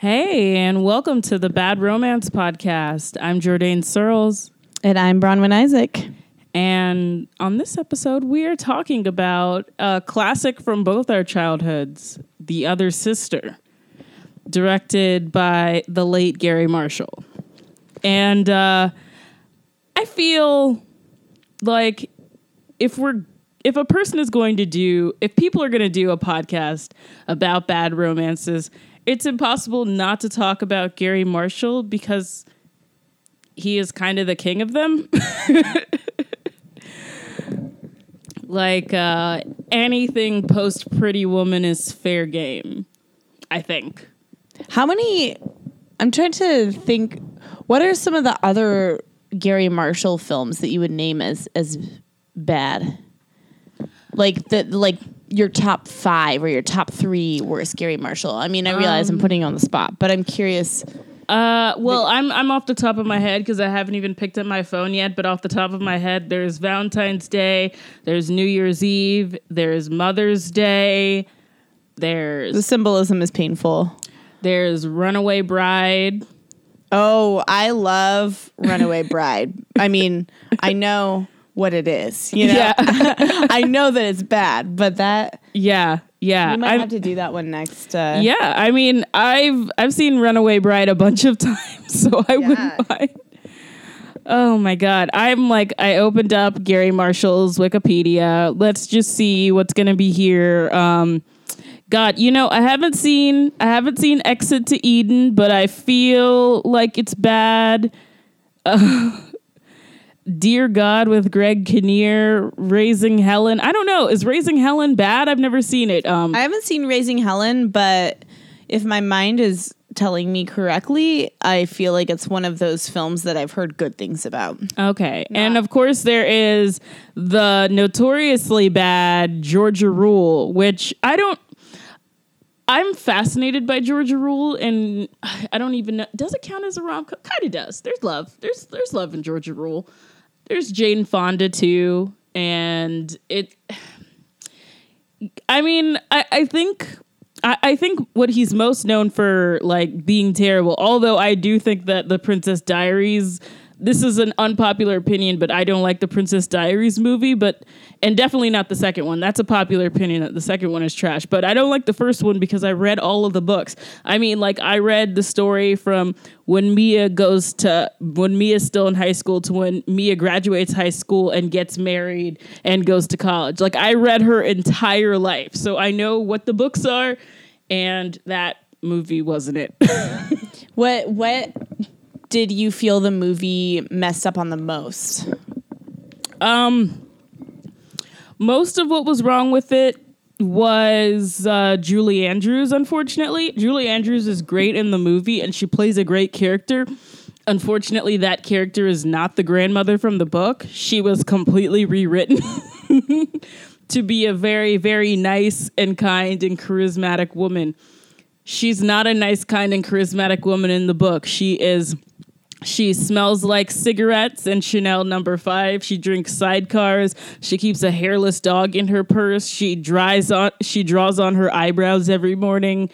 Hey, and welcome to the Bad Romance Podcast. I'm Jordan Searles. And I'm Bronwyn Isaac. And on this episode, we are talking about a classic from both our childhoods, The Other Sister, directed by the late Garry Marshall. And uh, I feel like if we're if a person is going to do if people are going to do a podcast about bad romances, it's impossible not to talk about Garry Marshall because he is kind of the king of them. like uh, anything post Pretty Woman is fair game. I think. How many? I'm trying to think. What are some of the other Garry Marshall films that you would name as as bad? Like the like your top five or your top three worst Garry Marshall. I mean, I realize I'm putting you on the spot, but I'm curious. Uh, well, I'm I'm off the top of my head because I haven't even picked up my phone yet. But off the top of my head, there's Valentine's Day, there's New Year's Eve, there's Mother's Day, there's The symbolism is painful. there's Runaway Bride. Oh, I love Runaway Bride. I mean, I know what it is. You know, Yeah. I know that it's bad, but that Yeah, yeah. we might I'm- have to do that one next. Uh, yeah, I mean, I've I've seen Runaway Bride a bunch of times, so I Yeah. wouldn't mind. Oh my god. I'm like I opened up Garry Marshall's Wikipedia. Let's just see what's going to be here. Um God, you know, I haven't seen I haven't seen Exit to Eden, but I feel like it's bad. Uh, Dear God with Greg Kinnear, Raising Helen. I don't know. Is Raising Helen bad? I've never seen it. Um I haven't seen Raising Helen, but if my mind is telling me correctly, I feel like it's one of those films that I've heard good things about. Okay. And of course, there is the notoriously bad Georgia Rule, which I don't. I'm fascinated by Georgia Rule, and I don't even know. Does it count as a rom com? Kind of does. There's love. There's there's love in Georgia Rule. There's Jane Fonda too, and it. I mean, I, I think I, I think what he's most known for like being terrible. Although I do think that the Princess Diaries. This is an unpopular opinion, but I don't like the Princess Diaries movie, but and definitely not the second one. That's a popular opinion that the second one is trash. But I don't like the first one because I read all of the books. I mean, like I read the story from when Mia goes to when Mia's still in high school to when Mia graduates high school and gets married and goes to college. Like I read her entire life. So I know what the books are and that movie wasn't it. What what did you feel the movie messed up on the most? Most of what was wrong with it was uh, Julie Andrews, unfortunately. Julie Andrews is great in the movie and she plays a great character. Unfortunately, that character is not the grandmother from the book. She was completely rewritten to be a very, very nice and kind and charismatic woman. She's not a nice, kind, and charismatic woman in the book. She is she smells like cigarettes and Chanel number five. She drinks sidecars. She keeps a hairless dog in her purse. She dries on she draws on her eyebrows every morning.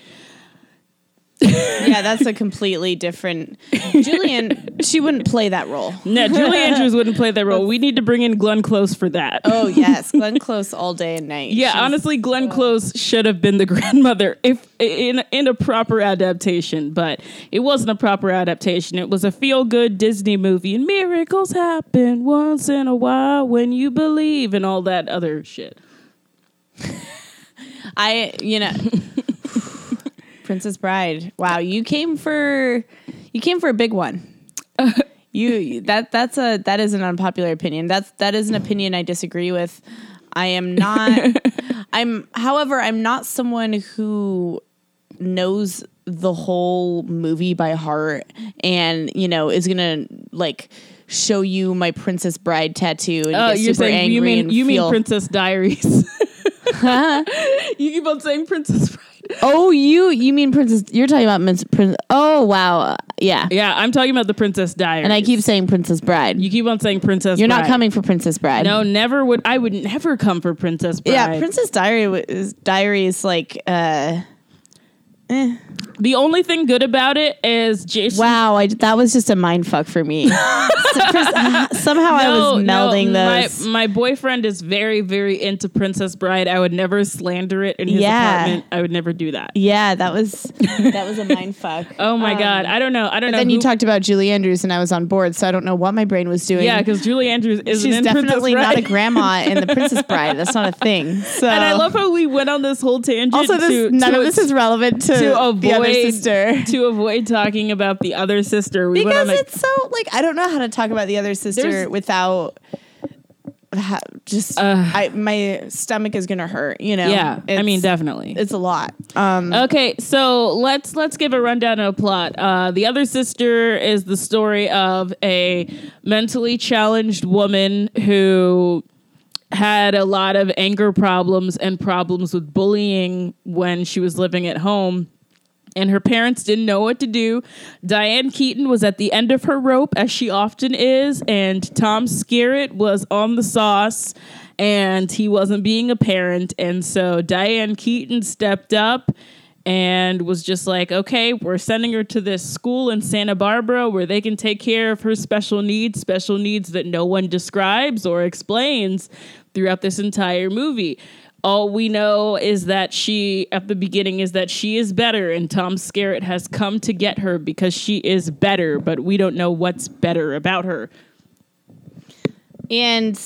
yeah, that's a completely different. Julian, she wouldn't play that role. No, Julie Andrews wouldn't play that role. We need to bring in Glenn Close for that. Oh yes, Glenn Close all day and night. yeah, She's- honestly, Glenn Close should have been the grandmother if in in a proper adaptation, but it wasn't a proper adaptation. It was a feel good Disney movie, and miracles happen once in a while when you believe, and all that other shit. I you know Princess Bride. Wow, you came for you came for a big one. you that that's a that is an unpopular opinion. That's that is an opinion I disagree with. I am not I'm however, I'm not someone who knows the whole movie by heart and, you know, is going to like show you my Princess Bride tattoo and Oh, get you're super saying angry you mean you feel mean Princess Diaries? you keep on saying Princess Bride. Oh, you you mean Princess? You're talking about Miss Prin- Oh wow, yeah. Yeah, I'm talking about the Princess Diaries. And I keep saying Princess Bride. you keep on saying Princess. You're not Bride. coming for Princess Bride. No, never would. I would never come for Princess Bride. Yeah, Princess Diary is Diary is like uh The only thing good about it is Jason. Wow, I, that was just a mind fuck for me. So- for- somehow I was melding my, those. My boyfriend is very, very into Princess Bride. I would never slander it in his Yeah. apartment. I would never do that. yeah, that was that was a mind fuck. Oh my Um, god, I don't know. I don't know. Then you talked about Julie Andrews, and I was on board, so I don't know what my brain was doing. Yeah, because Julie Andrews is she's in definitely Princess not a grandma in the Princess Bride. That's not a thing. So And I love how we went on this whole tangent. also this to, none to of this is relevant to, to avoid the other sister. to avoid talking about the other sister. We because went on a, it's so like I don't know how to talk about the other sister There's- without ha- just I my stomach is gonna hurt. You know. yeah. I mean, definitely. it's a lot. Um, Okay, so let's let's give a rundown of a plot. Uh, the other sister is the story of a mentally challenged woman who had a lot of anger problems and problems with bullying when she was living at home. And her parents didn't know what to do. Diane Keaton was at the end of her rope, as she often is, and Tom Skerritt was on the sauce, and he wasn't being a parent. And so Diane Keaton stepped up and was just like, okay, we're sending her to this school in Santa Barbara where they can take care of her special needs, special needs that no one describes or explains throughout this entire movie. All we know is that she, at the beginning, is that she is better, and Tom Skerritt has come to get her because she is better, but we don't know what's better about her. and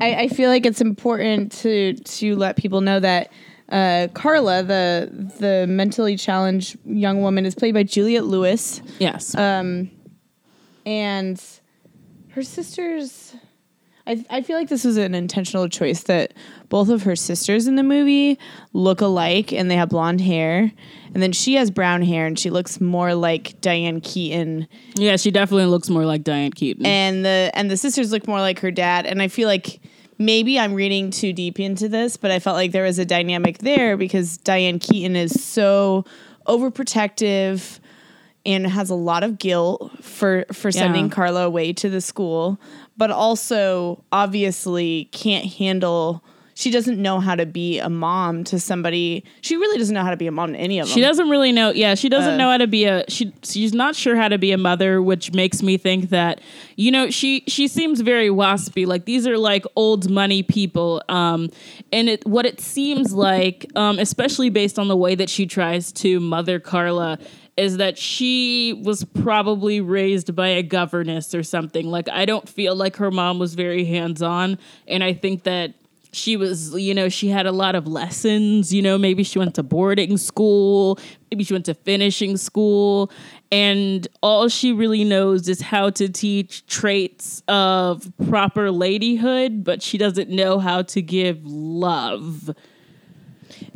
I, I feel like it's important to to let people know that uh, Carla, the the mentally challenged young woman, is played by Juliette Lewis. Yes. um, and her sisters. I, I feel like this was an intentional choice that both of her sisters in the movie look alike and they have blonde hair. And then she has brown hair and she looks more like Diane Keaton. yeah, she definitely looks more like Diane Keaton. And the and the sisters look more like her dad. And I feel like maybe I'm reading too deep into this, but I felt like there was a dynamic there because Diane Keaton is so overprotective and has a lot of guilt for for sending Yeah. Carla away to the school, but also obviously can't handle she doesn't know how to be a mom to somebody. She really doesn't know how to be a mom to any of them. She doesn't really know. Yeah, she doesn't Uh, know how to be a. She she's not sure how to be a mother, which makes me think that you know she she seems very waspy. Like these are like old money people. Um, and it what it seems like, um, especially based on the way that she tries to mother Carla. Is that she was probably raised by a governess or something. Like, I don't feel like her mom was very hands on. And I think that she was, you know, she had a lot of lessons. You know, maybe she went to boarding school, maybe she went to finishing school, and all she really knows is how to teach traits of proper ladyhood, but she doesn't know how to give love.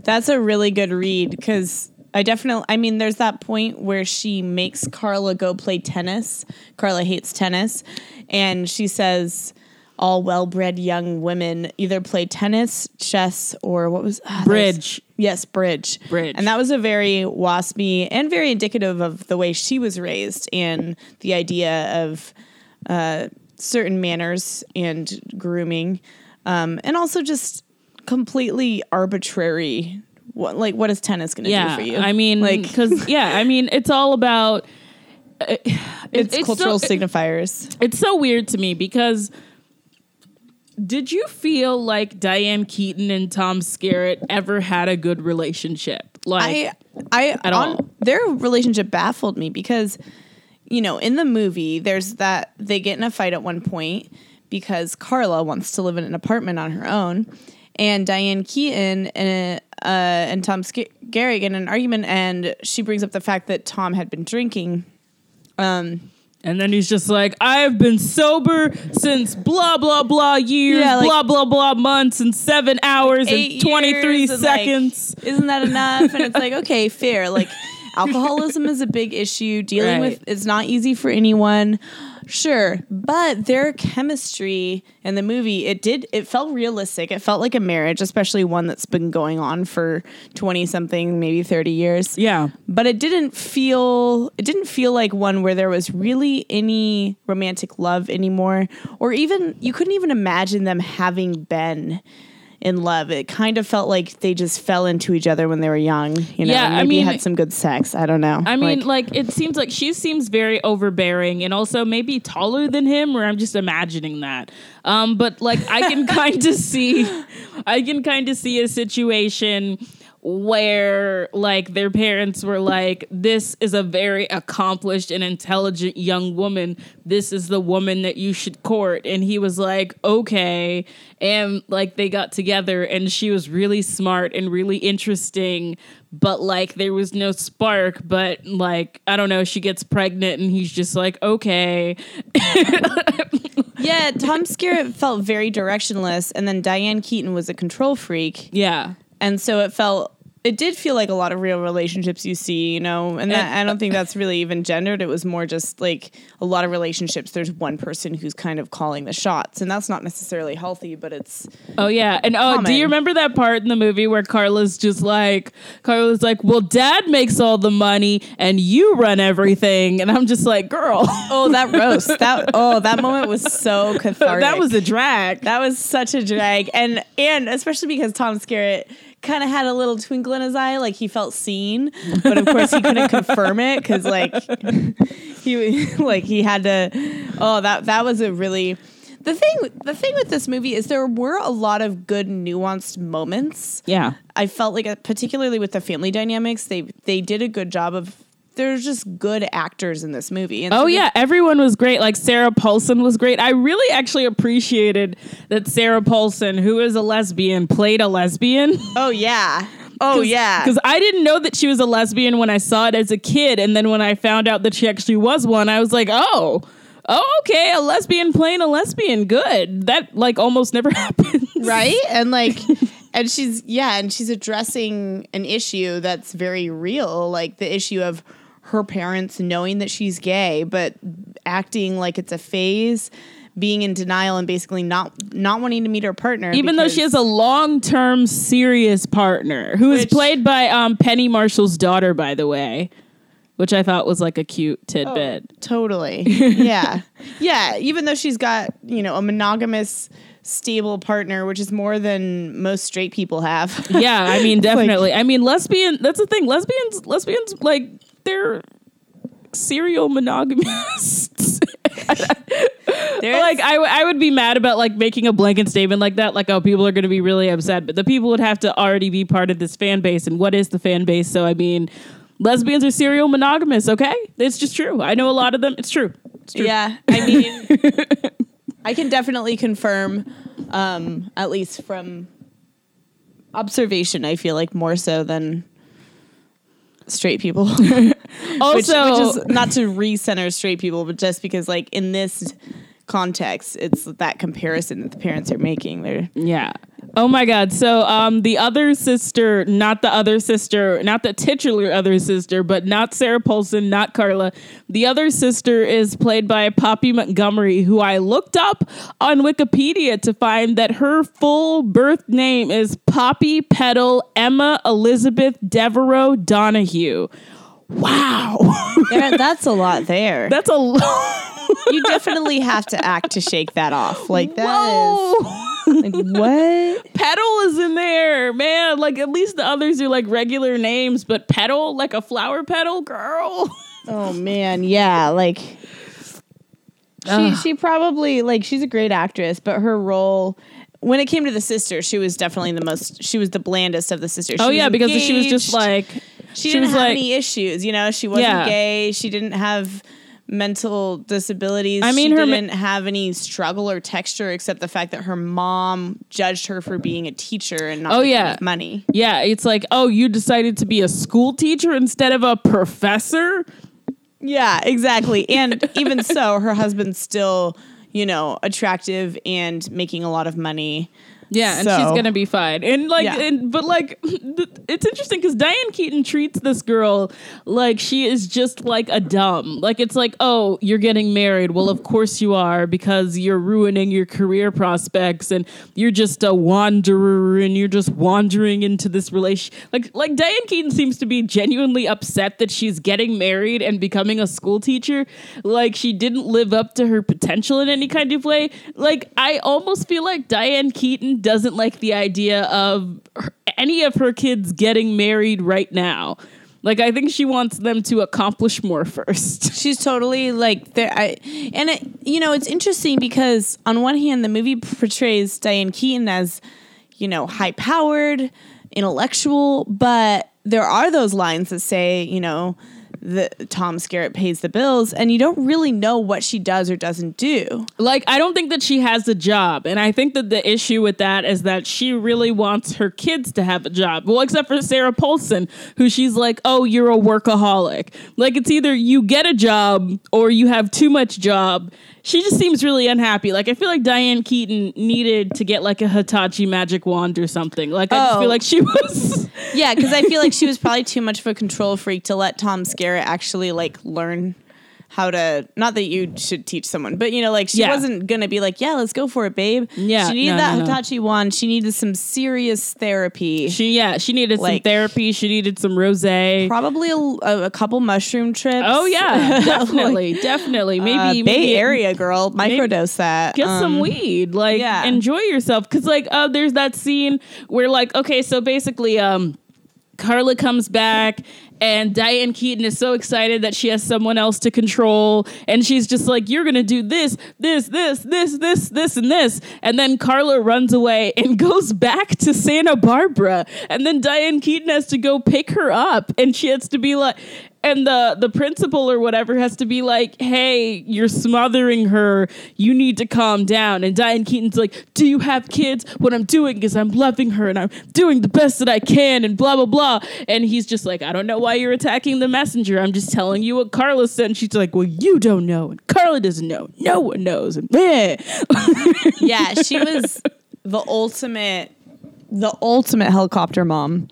That's a really good read because I definitely, I mean, there's that point where she makes Carla go play tennis. Carla hates tennis. And she says, all well bred young women either play tennis, chess, or what was there's- Bridge. Yes, bridge. Bridge. And that was a very waspy and very indicative of the way she was raised and the idea of uh, certain manners and grooming. Um, and also just completely arbitrary. What, like, what is tennis going to Yeah, do for you? I mean, like, because yeah, I mean, it's all about. uh, it's, cultural so, signifiers. It's so weird to me because did you feel like Diane Keaton and Tom Skerritt ever had a good relationship? Like, I, I, on, their relationship baffled me because, you know, in the movie, there's that they get in a fight at one point because Carla wants to live in an apartment on her own, and Diane Keaton and uh, and Tom Sk- get in an argument, and she brings up the fact that Tom had been drinking. Um, and then he's just like, I've been sober since blah blah blah years, Yeah, like- blah blah blah months, and seven hours eight and twenty three years and, like, seconds. isn't that enough? And it's like, okay, fair. Like alcoholism is a big issue. Dealing Right. with it's not easy for anyone. Sure. But their chemistry in the movie, it did it felt realistic. It felt like a marriage, especially one that's been going on for 20 something, maybe 30 years. yeah, But it didn't feel it didn't feel like one where there was really any romantic love anymore or even you couldn't even imagine them having been in love. It kind of felt like they just fell into each other when they were young. You know, Yeah, and I maybe mean- had some good sex. I don't know. I mean, like, it seems like she seems very overbearing and also maybe taller than him, or I'm just imagining that. Um, but like, I can kind of see, I can kind of see a situation where like their parents were like, "This is a very accomplished and intelligent young woman. This is the woman that you should court." And he was like, "Okay." And like they got together, and she was really smart and really interesting but like there was no spark but like i don't know she gets pregnant and he's just like okay yeah, Tom Skerritt felt very directionless, and then Diane Keaton was a control freak, yeah and so it felt. It did feel like a lot of real relationships you see, you know, and that, I don't think that's really even gendered. It was more just like a lot of relationships. There's one person who's kind of calling the shots, and that's not necessarily healthy, but it's oh yeah and oh do you remember that part in the movie where carla's just like carla's like well dad makes all the money and you run everything and i'm just like girl oh that roast that oh that moment was so cathartic. that was a drag That was such a drag, and and especially because Tom Skerritt kind of had a little twinkle in his eye, like he felt seen, but of course he couldn't confirm it because like he like he had to. Oh, that that was a really. The thing, the thing with this movie is there were a lot of good nuanced moments. yeah I felt like, uh, particularly with the family dynamics, they they did a good job of. There's just good actors in this movie. And Oh so yeah, everyone was great. Like Sarah Paulson was great. I really actually appreciated that Sarah Paulson, who is a lesbian, played a lesbian. Oh yeah. Oh yeah. Because I didn't know that she was a lesbian when I saw it as a kid, and then when I found out that she actually was one, I was like, oh, oh, okay, a lesbian playing a lesbian, good. That like almost never happens, right and like and she's yeah and she's addressing an issue that's very real like the issue of her parents knowing that she's gay but acting like it's a phase being in denial and basically not not wanting to meet her partner Even though she has a long-term serious partner who is played by um, Penny Marshall's daughter, by the way, which I thought was like a cute tidbit. totally yeah yeah even though she's got you know a monogamous stable partner which is more than most straight people have yeah, I mean, definitely. I mean, lesbian. That's the thing. Lesbians, lesbians, like they're serial monogamists. Like I, w- I would be mad about like making a blanket statement like that. Like, oh, people are going to be really upset, but the people would have to already be part of this fan base. And what is the fan base? So I mean, lesbians are serial monogamous. Okay, it's just true. I know a lot of them. It's true. It's true. Yeah, I mean, I can definitely confirm, um, at least from observation. I feel like more so than straight people. which, Also, which is not to recenter straight people, but just because, like, in this context, it's that comparison that the parents are making. They're Yeah. Oh my God. So um the other sister, not the other sister, not the titular other sister, but not Sarah Paulson, not Carla. The other sister is played by Poppy Montgomery, who I looked up on Wikipedia to find that her full birth name is Poppy Petal Emma Elizabeth Deveraux Donahue. Wow. there- that's a lot there. That's a lot. you definitely have to act to shake that off. Like that Whoa. is like what? Petal is in there, man. Like at least the others are like regular names, but petal, like a flower petal, girl. Oh man, yeah, like she she probably like she's a great actress, but her role when it came to the sister, she was definitely the most she was the blandest of the sisters. oh yeah, was because she was just like she, she didn't was have like- any issues, you know, she wasn't Yeah. gay, she didn't have mental disabilities. I mean, she her didn't have any struggle or texture except the fact that her mom judged her for being a teacher and not Oh, making yeah. money. yeah, it's like, oh, you decided to be a school teacher instead of a professor? Yeah, exactly. And even so, her husband's still, you know, attractive and making a lot of money. Yeah, and she's gonna be fine. And like, Yeah. and, but like, it's interesting because Diane Keaton treats this girl like she is just like a dumb. Like it's like, oh, you're getting married. Well, of course you are because you're ruining your career prospects, and you're just a wanderer, and you're just wandering into this relation. Like, like Diane Keaton seems to be genuinely upset that she's getting married and becoming a school teacher. Like she didn't live up to her potential in any kind of way. Like I almost feel like Diane Keaton Doesn't like the idea of her, any of her kids getting married right now. Like I think she wants them to accomplish more first. She's totally like there. I and it, you know it's interesting because on one hand the movie portrays Diane Keaton as you know high powered, intellectual, but there are those lines that say you know the Tom Skerritt pays the bills, and you don't really know what she does or doesn't do. Like I don't think that she has a job, and I think that the issue with that is that she really wants her kids to have a job. Well, except for Sarah Paulson, who she's like, "Oh, you're a workaholic." Like it's either you get a job or you have too much job. She just seems really unhappy. Like I feel like Diane Keaton needed to get like a Hitachi magic wand or something. Like I just Oh. feel like she was. Yeah, because I feel like she was probably too much of a control freak to let Tom Skerritt actually like learn how to. Not that you should teach someone, but you know, like she Yeah. wasn't gonna be like, "Yeah, let's go for it, babe." Yeah, she needed no, that no, no. Hitachi wand. She needed some serious therapy. She yeah, she needed some therapy. She needed some rosé. Probably a, a, couple mushroom trips. Oh yeah, definitely, definitely. Maybe Uh, maybe Bay Area girl, microdose that. get some Um, weed like yeah. enjoy yourself because like uh there's that scene where like okay so basically um carla comes back and diane keaton is so excited that she has someone else to control. And she's just like you're gonna do this this this this this this and this. And then carla runs away and goes back to santa barbara. And then diane keaton has to go pick her up. And she has to be like and the the principal or whatever has to be like, "Hey, you're smothering her. You need to calm down." And Diane Keaton's like, "Do you have kids? What I'm doing is I'm loving her and I'm doing the best that I can and blah blah blah." And he's just like, "I don't know why you're attacking the messenger. I'm just telling you what Carla said." And she's like, "Well, you don't know, and Carla doesn't know. No one knows." And meh. Yeah, she was the ultimate, the ultimate helicopter mom.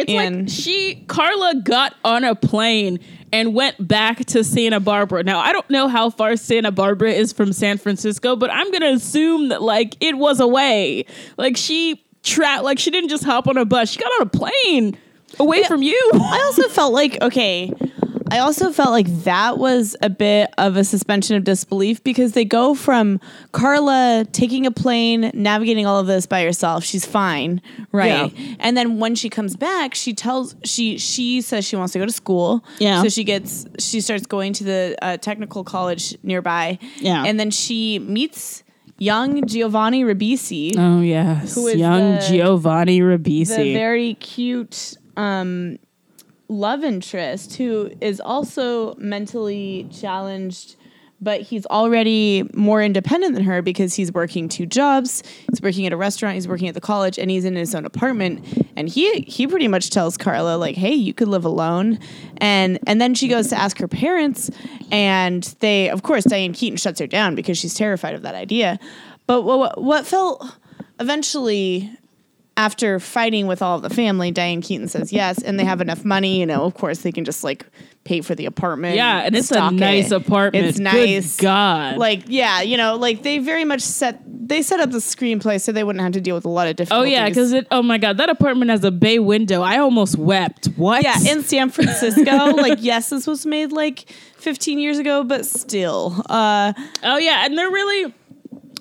It's And- like she Carla got on a plane and went back to Santa Barbara. Now I don't know how far Santa Barbara is from San Francisco, but I'm gonna assume that like it was away. Like she trapped like she didn't just hop on a bus. She got on a plane away from you. I also felt like okay. I also felt like that was a bit of a suspension of disbelief because they go from Carla taking a plane, navigating all of this by herself. She's fine, right? Yeah. And then when she comes back, she tells she she says she wants to go to school. Yeah. So she gets she starts going to the uh, technical college nearby. Yeah. And then she meets young Giovanni Ribisi. Oh yes, Who is young the- Giovanni the Ribisi. very cute um, love interest who is also mentally challenged but he's already more independent than her because he's working two jobs. He's working at a restaurant he's working at the college and he's in his own apartment. And he he pretty much tells carla like hey you could live alone. And and then she goes to ask her parents and they of course diane keaton shuts her down because she's terrified of that idea. But what what felt eventually after fighting with all the family, Diane Keaton says yes, and they have enough money. You know, of course, they can just like pay for the apartment. yeah, and it's a nice it. apartment. It's Good nice. God. Like, yeah, you know, like they very much set they set up the screenplay so they wouldn't have to deal with a lot of difficulties. Oh yeah, because it. Oh my God, that apartment has a bay window. I almost wept. What? yeah, in San Francisco, like yes, this was made like 15 years ago, but still, uh, Oh yeah, and they're really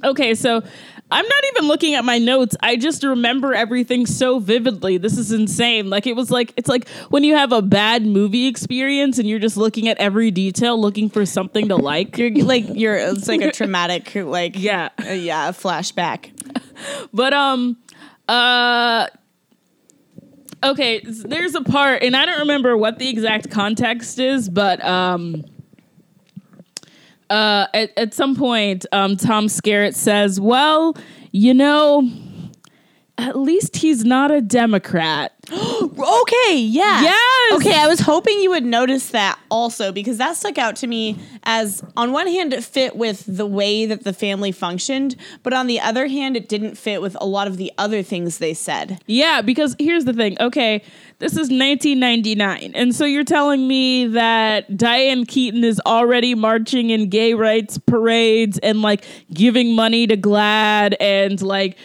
okay. So I'm not even looking at my notes. I just remember everything so vividly. This is insane. Like it was like it's like when you have a bad movie experience and you're just looking at every detail, looking for something to like. you're like you're it's like a traumatic like Yeah. uh, yeah flashback. But um uh okay, there's a part and I don't remember what the exact context is, but um uh at, at some point um Tom Skerritt says, "Well, you know, at least he's not a Democrat." Okay, yeah. Yes! Okay, I was hoping you would notice that also because that stuck out to me as on one hand it fit with the way that the family functioned, but on the other hand it didn't fit with a lot of the other things they said. Yeah, because here's the thing. Okay, this is 1999. And so you're telling me that Diane Keaton is already marching in gay rights parades and like giving money to GLAAD and like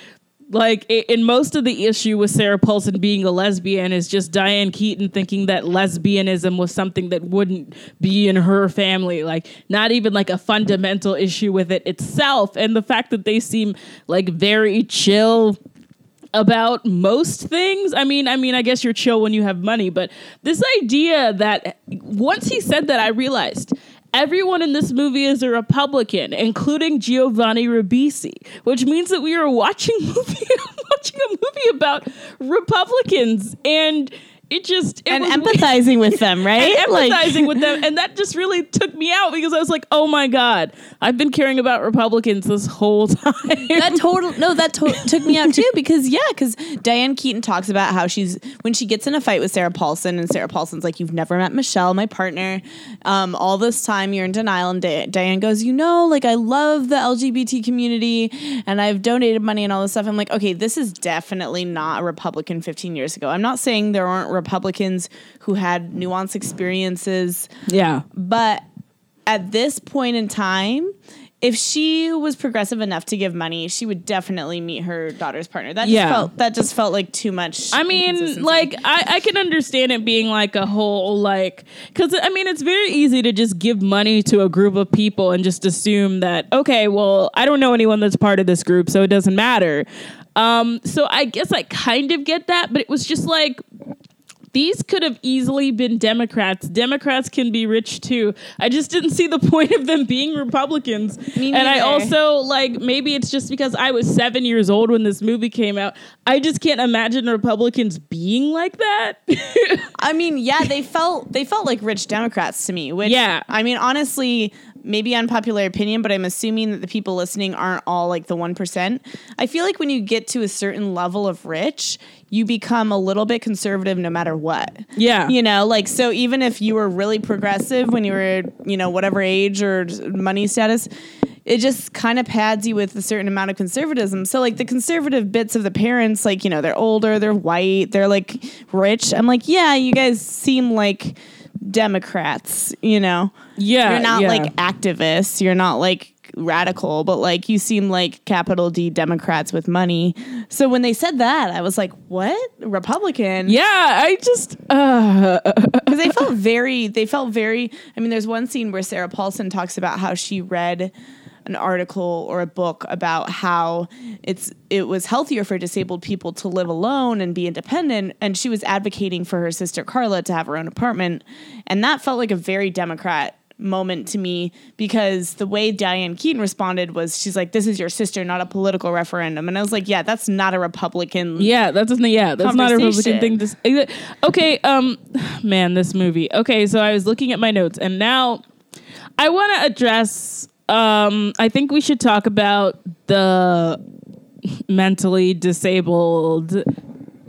like in most of the issue with Sarah Paulson being a lesbian is just Diane Keaton thinking that lesbianism was something that wouldn't be in her family like not even like a fundamental issue with it itself and the fact that they seem like very chill about most things. I mean, I mean, I guess you're chill when you have money, but this idea that once he said that, I realized everyone in this movie is a Republican, including Giovanni Ribisi, which means that we are watching movie watching a movie about Republicans. And it just it and was empathizing with them, right? and empathizing with them, and that just really took me out because I was like, "Oh my god, I've been caring about Republicans this whole time." that total no that to- took me out too because yeah because diane keaton talks about how she's when she gets in a fight with sarah paulson and sarah paulson's like you've never met michelle my partner. Um, all this time you're in denial and Di- diane goes you know like i love the lgbt community and i've donated money and all this stuff. I'm like okay this is definitely not a republican 15 years ago. I'm not saying there aren't republicans who had nuanced experiences yeah, but at this point in time, if she was progressive enough to give money, she would definitely meet her daughter's partner. That just Yeah. felt that just felt like too much. I mean, like I, I can understand it being like a whole like because I mean it's very easy to just give money to a group of people and just assume that okay, well I don't know anyone that's part of this group, so it doesn't matter. Um, so I guess I kind of get that, but it was just like these could have easily been Democrats. Democrats can be rich too. I just didn't see the point of them being Republicans. And I also like maybe it's just because I was seven years old when this movie came out. I just can't imagine Republicans being like that. I mean, yeah, they felt they felt like rich Democrats to me. Which, Yeah. I mean, honestly, maybe unpopular opinion, but I'm assuming that the people listening aren't all like the one percent. I feel like when you get to a certain level of rich, you become a little bit conservative no matter what. Yeah. you know, like so. Even if you were really progressive when you were, you know, whatever age or money status. It just kind of pads you with a certain amount of conservatism. So, like the conservative bits of the parents, like, you know, they're older, they're white, they're like rich. I'm like, yeah, you guys seem like Democrats, you know? Yeah, You're not yeah. like activists, you're not like radical, but like you seem like capital D Democrats with money. So when they said that, I was like, what? Republican? yeah, I just uh, because they felt very they felt very i mean there's one scene where sarah paulson talks about how she read an article or a book about how it's it was healthier for disabled people to live alone and be independent and she was advocating for her sister carla to have her own apartment and that felt like a very democrat moment to me because the way Diane Keaton responded was she's like this is your sister not a political referendum and I was like yeah that's not a republican yeah, that doesn't yeah, that's not a Republican thing Conversation. to s- Okay, um man, this movie. Okay, so I was looking at my notes and now I want to address um I think we should talk about the mentally disabled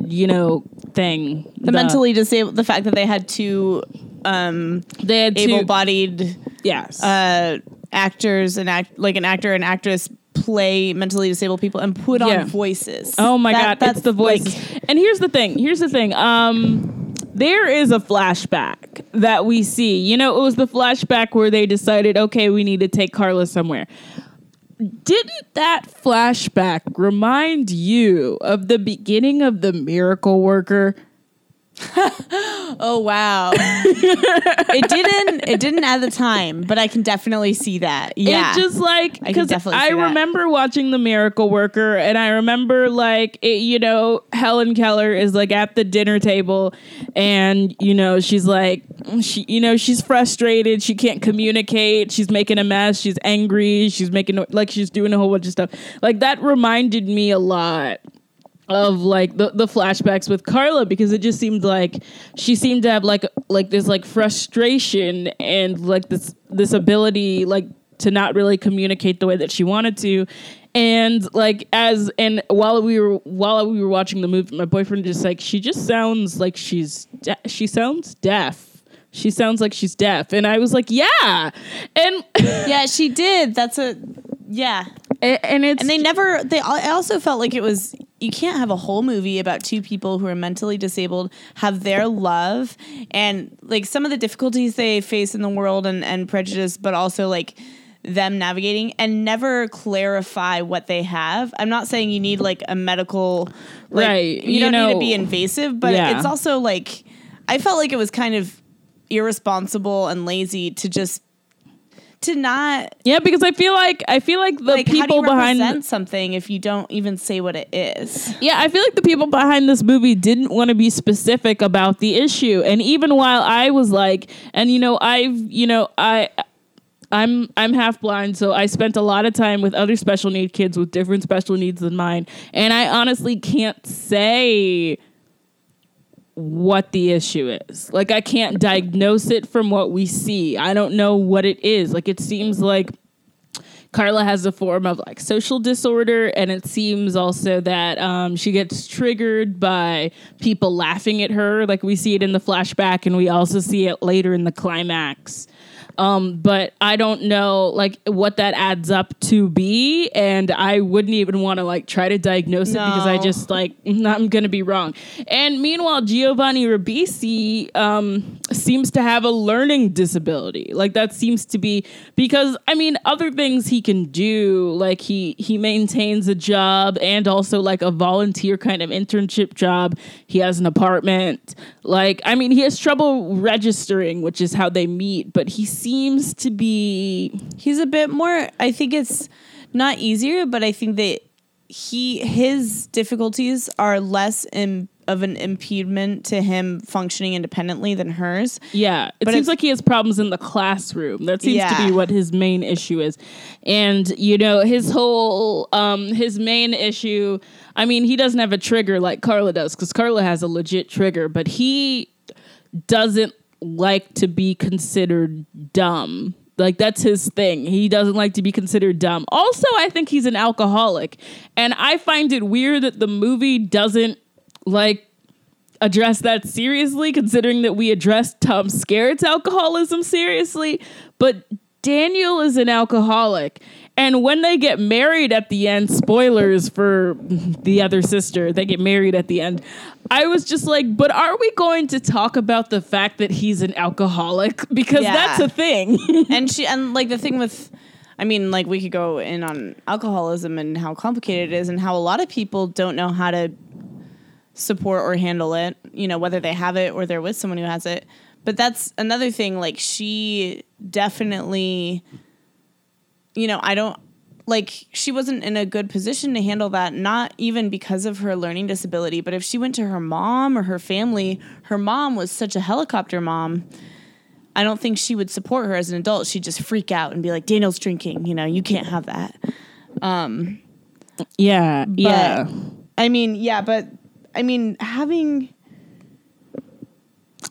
you know thing. the mentally disabled the fact that they had two um they had able-bodied yes. uh, actors and act like an actor and actress play mentally disabled people and put Yeah. on voices. Oh my That- god, it's the voice. like- and here's the thing. Here's the thing. Um there is a flashback that we see. You know, it was the flashback where they decided, okay, we need to take Carla somewhere. Didn't that flashback remind you of the beginning of the miracle worker? oh wow. it didn't. It didn't at the time, but I can definitely see that. Yeah. It just like I because definitely I, see that. remember watching The Miracle Worker, and I remember like it, you know Helen Keller is like at the dinner table, and you know she's like she you know she's frustrated, she can't communicate, she's making a mess, she's angry, she's making like she's doing a whole bunch of stuff. Like that reminded me a lot of like the, the flashbacks with Carla because it just seemed like she seemed to have like like this like frustration and like this this ability like to not really communicate the way that she wanted to and like as and while we were while we were watching the movie my boyfriend just like she just sounds like she's de- she sounds deaf she sounds like she's deaf and i was like yeah and yeah, she did. That's a yeah. and it's And they never. They. I also felt like it was. You can't have a whole movie about two people who are mentally disabled have their love and like some of the difficulties they face in the world and and prejudice, but also like them navigating and never clarify what they have. I'm not saying you need like a medical like, Right, You, you don't need to be invasive, but Yeah. it's also like I felt like it was kind of irresponsible and lazy to just to not Yeah, because I feel like I feel like the like people behind something if you don't even say what it is? Yeah, I feel like the people behind this movie didn't want to be specific about the issue. And even while I was like, and you know, I've, you know, I I'm I'm half blind, so I spent a lot of time with other special need kids with different special needs than mine, and I honestly can't say what the issue is. Like I can't diagnose it from what we see. I don't know what it is. Like it seems like Carla has a form of like social disorder, and it seems also that um, she gets triggered by people laughing at her. Like we see it in the flashback, and we also see it later in the climax. Um, but I don't know like what that adds up to be, and I wouldn't even want to like try to diagnose it because I just like I'm gonna be wrong. And meanwhile, Giovanni Ribisi um, seems to have a learning disability. Like that seems to be because I mean other things he can do, like he he maintains a job and also like a volunteer kind of internship job. He has an apartment. Like I mean he has trouble registering, which is how they meet, but he seems to be He's a bit more. I think it's not easier, but I think that he his difficulties are less in, of an impediment to him functioning independently than hers. Yeah, it But seems like he has problems in the classroom. That seems to be what his main issue is. And you know, his whole um his main issue, I mean, he doesn't have a trigger like Carla does cuz Carla has a legit trigger, but he doesn't like to be considered dumb. Like that's his thing. He doesn't like to be considered dumb. Also, I think he's an alcoholic. And I find it weird that the movie doesn't like address that seriously, considering that we addressed Tom Skerritt's alcoholism seriously. But Daniel is an alcoholic. And when they get married at the end, spoilers for the other sister, they get married at the end. I was just like, but are we going to talk about the fact that he's an alcoholic? Because Yeah. that's a thing. and she and like the thing with I mean, like we could go in on alcoholism and how complicated it is and how a lot of people don't know how to support or handle it, you know, whether they have it or they're with someone who has it. But that's another thing like she definitely you know, I don't like she wasn't in a good position to handle that not even because of her learning disability, but if she went to her mom or her family, her mom was such a helicopter mom. I don't think she would support her as an adult. She'd just freak out and be like, Daniel's drinking, you know, you can't have that. Um, yeah, But, I mean, yeah, but I mean, having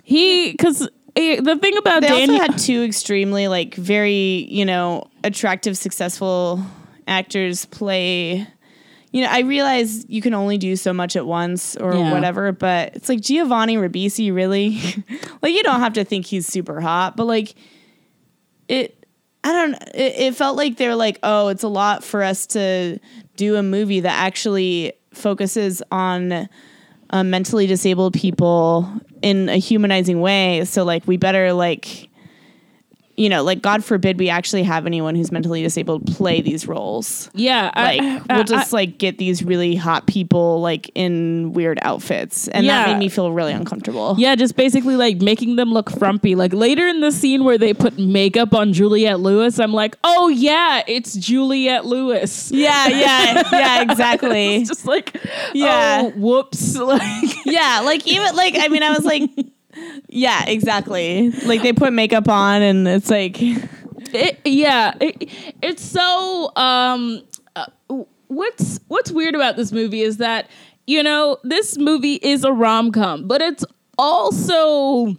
He, because eh, the thing about they Daniel. also had two extremely like very, you know, attractive, successful actors play. You know, I realize you can only do so much at once or Yeah. whatever, but it's like Giovanni Ribisi, really. like, you don't have to think he's super hot, but like, it, I don't, it, it felt like they're like, oh, it's a lot for us to do a movie that actually focuses on uh, mentally disabled people in a humanizing way. So, like, we better, like, you know, like, God forbid we actually have anyone who's mentally disabled play these roles. yeah, Like, I, we'll I- just like get these really hot people like in weird outfits, and that made me feel really uncomfortable. Yeah, just basically like making them look frumpy. Like later in the scene where they put makeup on Juliette Lewis, I'm like, oh yeah, it's Juliette Lewis. yeah, yeah, yeah, exactly. It's just like, Yeah. oh, whoops. Like, yeah, like even like I mean, I was like, yeah, exactly. Like they put makeup on, and it's like, it, yeah, it, it's so. Um, uh, what's what's weird about this movie is that you know this movie is a rom com, but it's also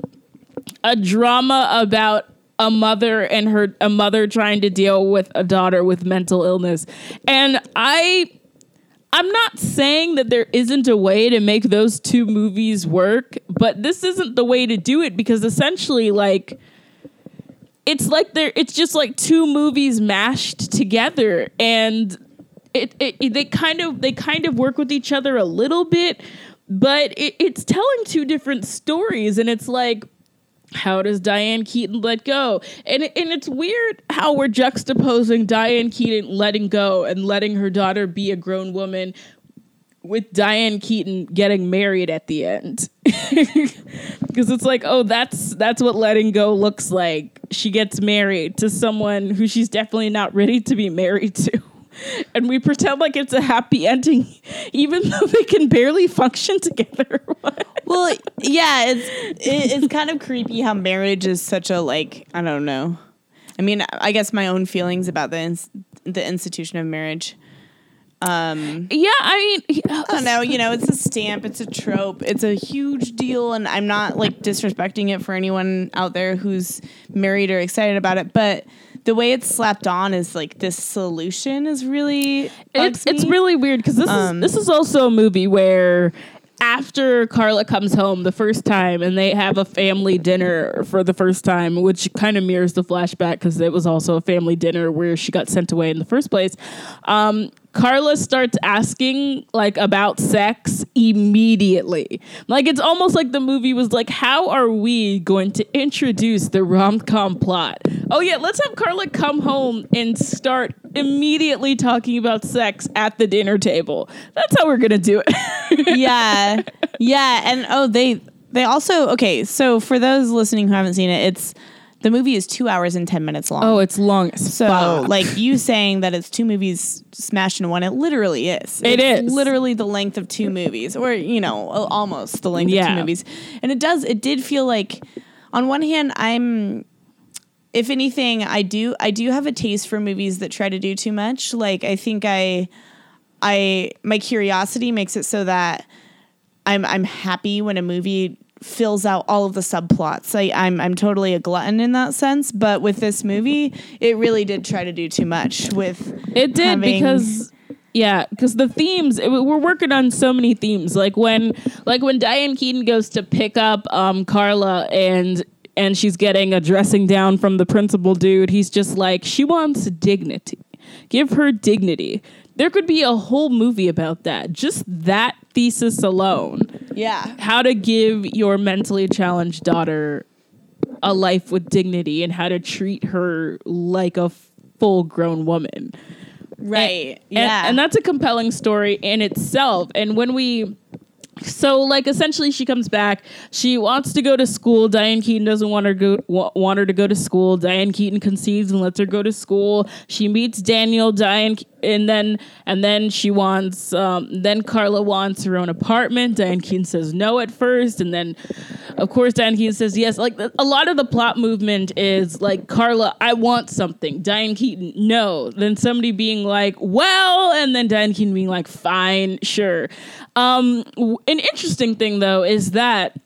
a drama about a mother and her a mother trying to deal with a daughter with mental illness, and I. I'm not saying that there isn't a way to make those two movies work, but this isn't the way to do it because essentially, like, it's like they're it's just like two movies mashed together and it, it, it- they kind of they kind of work with each other a little bit but it, it's telling two different stories and it's like how does Diane Keaton let go? And and it's weird how we're juxtaposing Diane Keaton letting go and letting her daughter be a grown woman with Diane Keaton getting married at the end. Because it's like, oh, that's that's what letting go looks like. She gets married to someone who she's definitely not ready to be married to. And we pretend like it's a happy ending, even though they can barely function together. well, yeah, it's it, it's kind of creepy how marriage is such a like I don't know. I mean, I guess my own feelings about the ins- the institution of marriage. Um, yeah, I mean, I don't know. You know, it's a stamp, it's a trope, it's a huge deal, and I'm not like disrespecting it for anyone out there who's married or excited about it, but the way it's slapped on is like this solution is really it's me. it's really weird because this Um, is this is also a movie where after Carla comes home the first time and they have a family dinner for the first time, which kind of mirrors the flashback because it was also a family dinner where she got sent away in the first place. Um, Carla starts asking like about sex immediately. Like it's almost like the movie was like, how are we going to introduce the rom com plot? Oh yeah, let's have Carla come home and start immediately talking about sex at the dinner table. That's how we're gonna do it. yeah, yeah, and oh, they they also okay. So for those listening who haven't seen it, it's the movie is two hours and ten minutes long. oh, it's long as So, fuck. like you saying that it's two movies smashed in one, it literally is. It it's is. literally the length of two movies, or you know, almost the length of two movies. And it does. It did feel like, on one hand, I'm. If anything, I do. I do have a taste for movies that try to do too much. Like I think I, I my curiosity makes it so that I'm I'm happy when a movie fills out all of the subplots. I, I'm I'm totally a glutton in that sense. But with this movie, it really did try to do too much with It did because yeah, because the themes it- we're working on so many themes. Like when like when Diane Keaton goes to pick up um, Carla and and she's getting a dressing down from the principal dude. He's just like she wants dignity. Give her dignity. There could be a whole movie about that. Just that thesis alone. yeah. How to give your mentally challenged daughter a life with dignity and how to treat her like a full grown woman. Right. And- yeah. And, that's a compelling story in itself. And when we so like essentially she comes back. She wants to go to school. Diane keaton doesn't want her go want her to go to school. Diane keaton concedes and lets her go to school. She meets daniel. Diane and then and then she wants um, then carla wants her own apartment. Diane keaton says no at first and then of course diane keaton says yes. Like a lot of the plot movement is like carla i want something. Diane keaton no. Then somebody being like well and then diane keaton being like fine sure um, an interesting thing though is that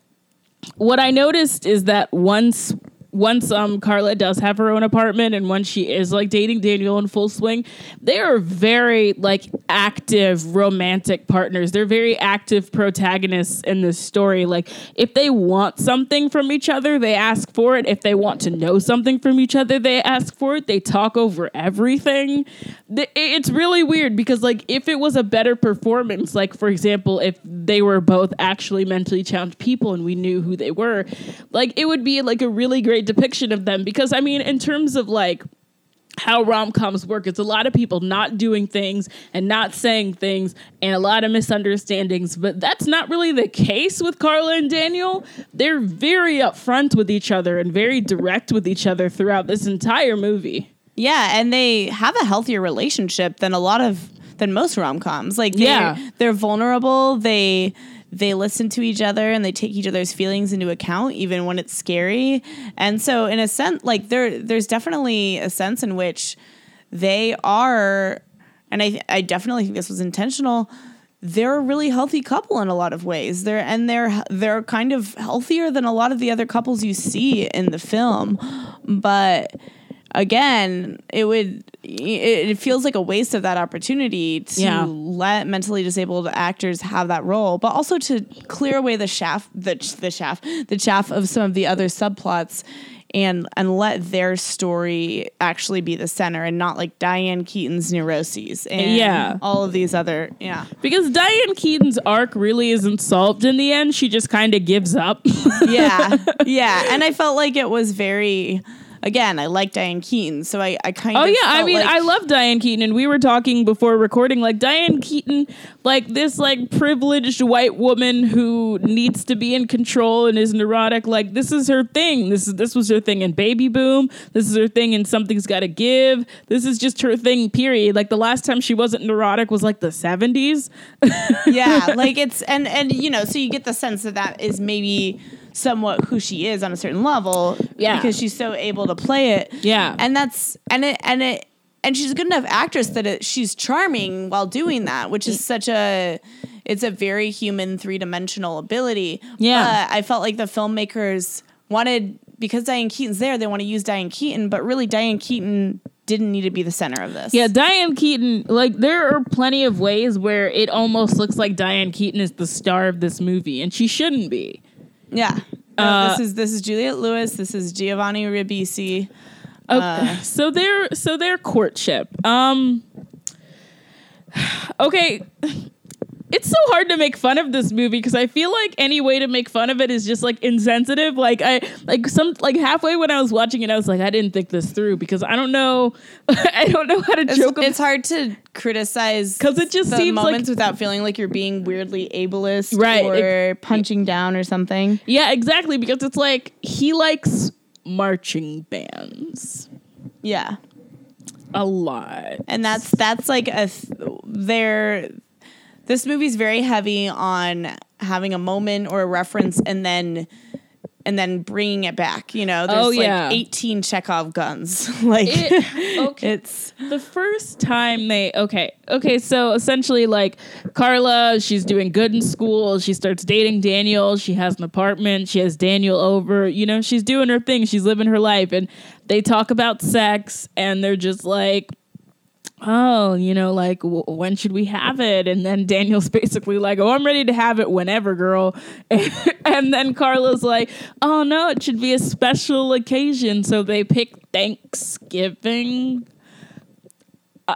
what I noticed is that once once um Carla does have her own apartment and once she is like dating Daniel in full swing, they are very like active romantic partners. They're very active protagonists in this story. Like if they want something from each other, they ask for it. If they want to know something from each other, they ask for it. They talk over everything. It's really weird because like if it was a better performance, like for example, if they were both actually mentally challenged people and we knew who they were, like it would be like a really great depiction of them because I mean in terms of like how rom-coms work it's a lot of people not doing things and not saying things and a lot of misunderstandings but that's not really the case with carla and daniel they're very upfront with each other and very direct with each other throughout this entire movie Yeah, and they have a healthier relationship than a lot of than most rom coms. Like Yeah. they're vulnerable. They they listen to each other and they take each other's feelings into account, even when it's scary. And so, in a sense, like there there's definitely a sense in which they are, and I I definitely think this was intentional. They're a really healthy couple in a lot of ways. They're and they're they're kind of healthier than a lot of the other couples you see in the film, but again, it would it, feels like a waste of that opportunity to Yeah. let mentally disabled actors have that role, but also to clear away the shaft the the shaft the chaff of some of the other subplots. And, and let their story actually be the center and not like Diane Keaton's neuroses and Yeah. all of these other yeah because diane keaton's arc really isn't solved in the end she just kind of gives up yeah yeah and I felt like it was very again, I like Diane Keaton, so I, I kind Oh of. Oh yeah, I mean, like- I love Diane Keaton, and we were talking before recording. Like Diane Keaton, like this like privileged white woman who needs to be in control and is neurotic. Like this is her thing. This is this was her thing in Baby Boom. This is her thing in Something's Got to Give. This is just her thing. Period. Like the last time she wasn't neurotic was like the seventies. yeah, like it's and and you know, so you get the sense that that is maybe somewhat who she is on a certain level. Yeah. because she's so able to play it. Yeah. and that's and it and it and she's a good enough actress that it, she's charming while doing that, which is such a it's a very human three dimensional ability. Yeah. but I felt like the filmmakers wanted because Diane Keaton's there, they want to use Diane Keaton, but really Diane Keaton didn't need to be the center of this. Yeah, Diane Keaton, like there are plenty of ways where it almost looks like Diane Keaton is the star of this movie, and she shouldn't be. Yeah. No, Uh, this is this is Juliette Lewis. This is Giovanni Ribisi. Okay, so their so their courtship. Um Okay. It's so hard to make fun of this movie because I feel like any way to make fun of it is just like insensitive. Like I like some like halfway when I was watching it, I was like, I didn't think this through because I don't know I don't know how to It's, joke. it's hard to criticize because it just the seems like- without feeling like you're being weirdly ableist Right, or punching down or something. yeah, exactly because it's like he likes marching bands Yeah. a lot. and that's that's like a th- there this movie's very heavy on having a moment or a reference and then and then bringing it back you know? There's Oh, like 18 chekhov guns. Like It- okay. it's the first time they okay okay so essentially like carla she's doing good in school. She starts dating daniel. She has an apartment. She has daniel over. You know she's doing her thing. She's living her life. And they talk about sex and they're just like oh you know like w- when should we have it? And then daniel's basically like oh i'm ready to have it whenever girl. And then carla's like oh no it should be a special occasion. So they pick thanksgiving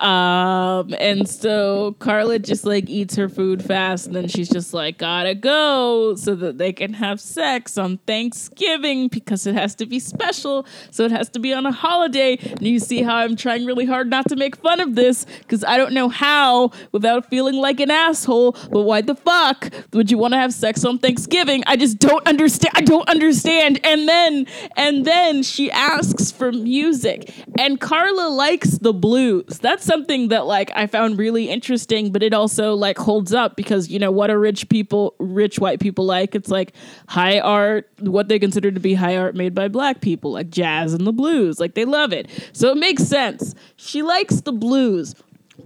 um, and so Carla just like eats her food fast, and then she's just like, gotta go so that they can have sex on Thanksgiving because it has to be special. So it has to be on a holiday. And you see how I'm trying really hard not to make fun of this because I don't know how without feeling like an asshole. But why the fuck would you want to have sex on Thanksgiving? I just don't understand. I don't understand. And then, and then she asks for music, and Carla likes the blues. That's something that like I found really interesting, but it also like holds up because you know what are rich people, rich white people like? It's like high art, what they consider to be high art made by black people, like jazz and the blues. Like they love it, so it makes sense. She likes the blues.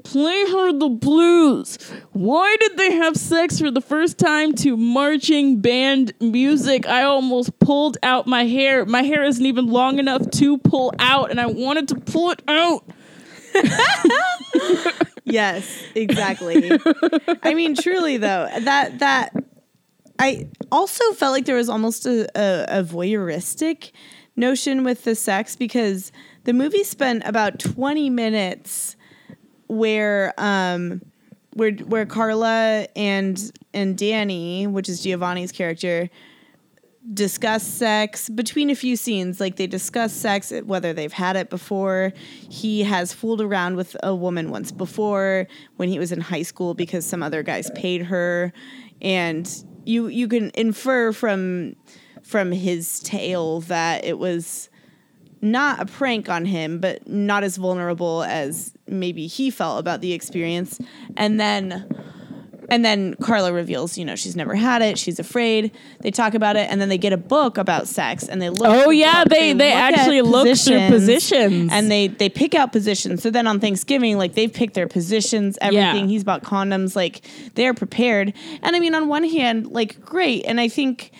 Play her the blues. Why did they have sex for the first time to marching band music? I almost pulled out my hair. My hair isn't even long enough to pull out, and I wanted to pull it out. Yes, exactly. I mean, truly though, that that I also felt like there was almost a, a, a voyeuristic notion with the sex because the movie spent about twenty minutes where um where where Carla and and Danny, which is Giovanni's character, discuss sex between a few scenes. Like they discuss sex, whether they've had it before. He has fooled around with a woman once before when he was in high school because some other guys paid her, and you you can infer from from his tale that it was not a prank on him, but not as vulnerable as maybe he felt about the experience. And then and then Carla reveals, you know, she's never had it, she's afraid. They talk about it and then they get a book about sex and they look Oh, yeah, they- they at actually look through positions. And they they pick out positions. So then on Thanksgiving, like they've picked their positions, everything. Yeah. He's bought condoms, like they're prepared. And I mean, on one hand, like great. And I think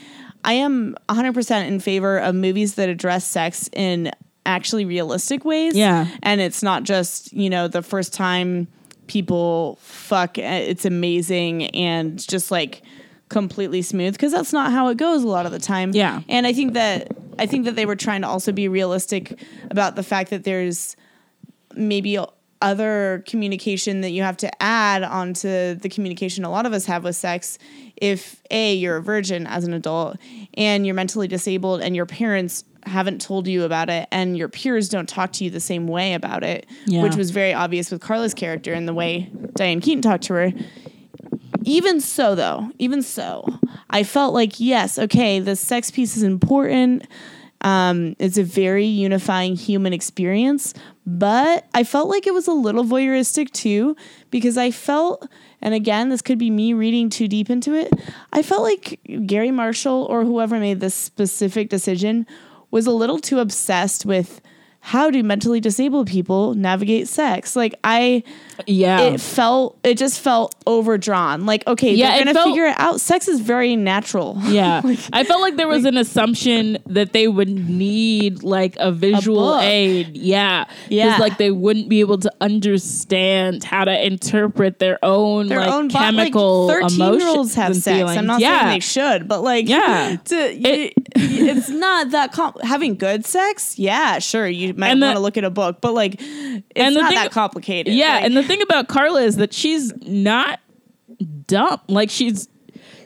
I am 100% in favor of movies that address sex in actually realistic ways. Yeah. And it's not just, you know, the first time people fuck, uh, it's amazing and just like completely smooth because that's not how it goes a lot of the time. Yeah. And I think that I think that they were trying to also be realistic about the fact that there's maybe other communication that you have to add onto the communication a lot of us have with sex if a you're a virgin as an adult and you're mentally disabled and your parents haven't told you about it and your peers don't talk to you the same way about it, Yeah. which was very obvious with Carla's character and the way Diane Keaton talked to her. Even so, though, even so, I felt like, yes, okay, the sex piece is important. Um, it's a very unifying human experience, but I felt like it was a little voyeuristic too, because I felt, and again, this could be me reading too deep into it. I felt like Garry Marshall or whoever made this specific decision was a little too obsessed with how do mentally disabled people navigate sex. Like I, Yeah. it felt, it just felt overdrawn. Like okay, Yeah, they're gonna felt- figure it out. Sex is very natural. Yeah. I felt like there was an assumption that they would need like a visual book. aid. Yeah. Yeah. Because like they wouldn't be able to understand how to interpret their own their like own bo- chemical like 13 emotions year olds have sex. feelings. I'm not yeah. saying they should, but like, Yeah. to, it, it's not that having good sex. Yeah, sure, you might want to look at a book, but like, it's not thing- that complicated. Yeah, Like, and the thing about Carla is that she's not dumb. Like she's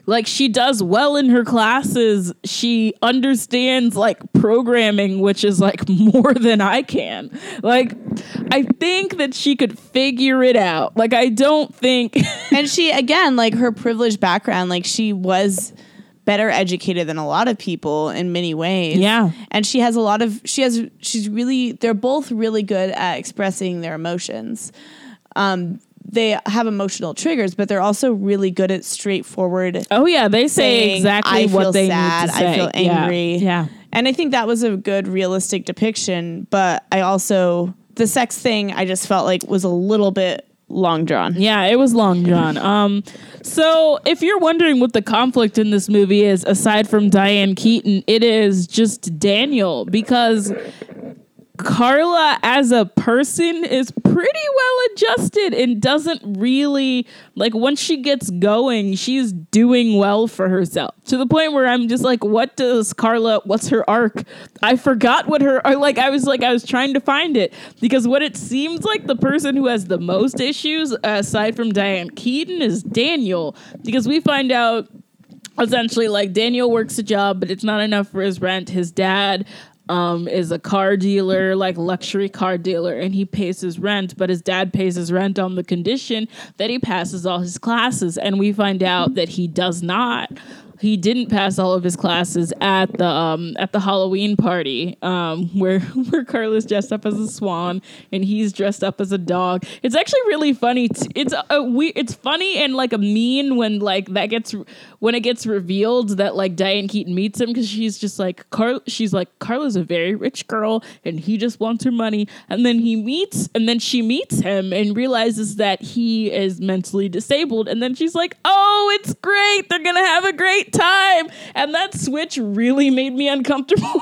like she does well in her classes. She understands like programming, which is like more than I can. Like I think that she could figure it out. Like I don't think and she again, like her privileged background, like she was better educated than a lot of people in many ways. Yeah. and she has a lot of she has she's really they're both really good at expressing their emotions. Um, they have emotional triggers, but they're also really good at straightforward Oh yeah, they say saying, exactly what they sad, need to say. I feel Yeah, angry. Yeah. And I think that was a good realistic depiction, but I also the sex thing I just felt like was a little bit long drawn. Yeah, it was long drawn. Um, so if you're wondering what the conflict in this movie is, aside from Diane Keaton, it is just Daniel because Carla as a person is pretty well adjusted and doesn't really like once she gets going, she's doing well for herself to the point where I'm just like, what does Carla? What's her arc? I forgot what her like. I was like, I was trying to find it because what it seems like the person who has the most issues aside from Diane Keaton is Daniel because we find out essentially like Daniel works a job, but it's not enough for his rent. His dad um, is a car dealer, like luxury car dealer, and he pays his rent, but his dad pays his rent on the condition that he passes all his classes. And we find out that he does not. He didn't pass all of his classes at the um, at the Halloween party, um, where where Carla's dressed up as a swan and he's dressed up as a dog. It's actually really funny. T- it's a, a we. It's funny and like a mean when like that gets when it gets revealed that like Diane Keaton meets him because she's just like Carl. She's like Carla's a very rich girl and he just wants her money. And then he meets and then she meets him and realizes that he is mentally disabled. And then she's like, "Oh, it's great. They're gonna have a great time." And that switch really made me uncomfortable.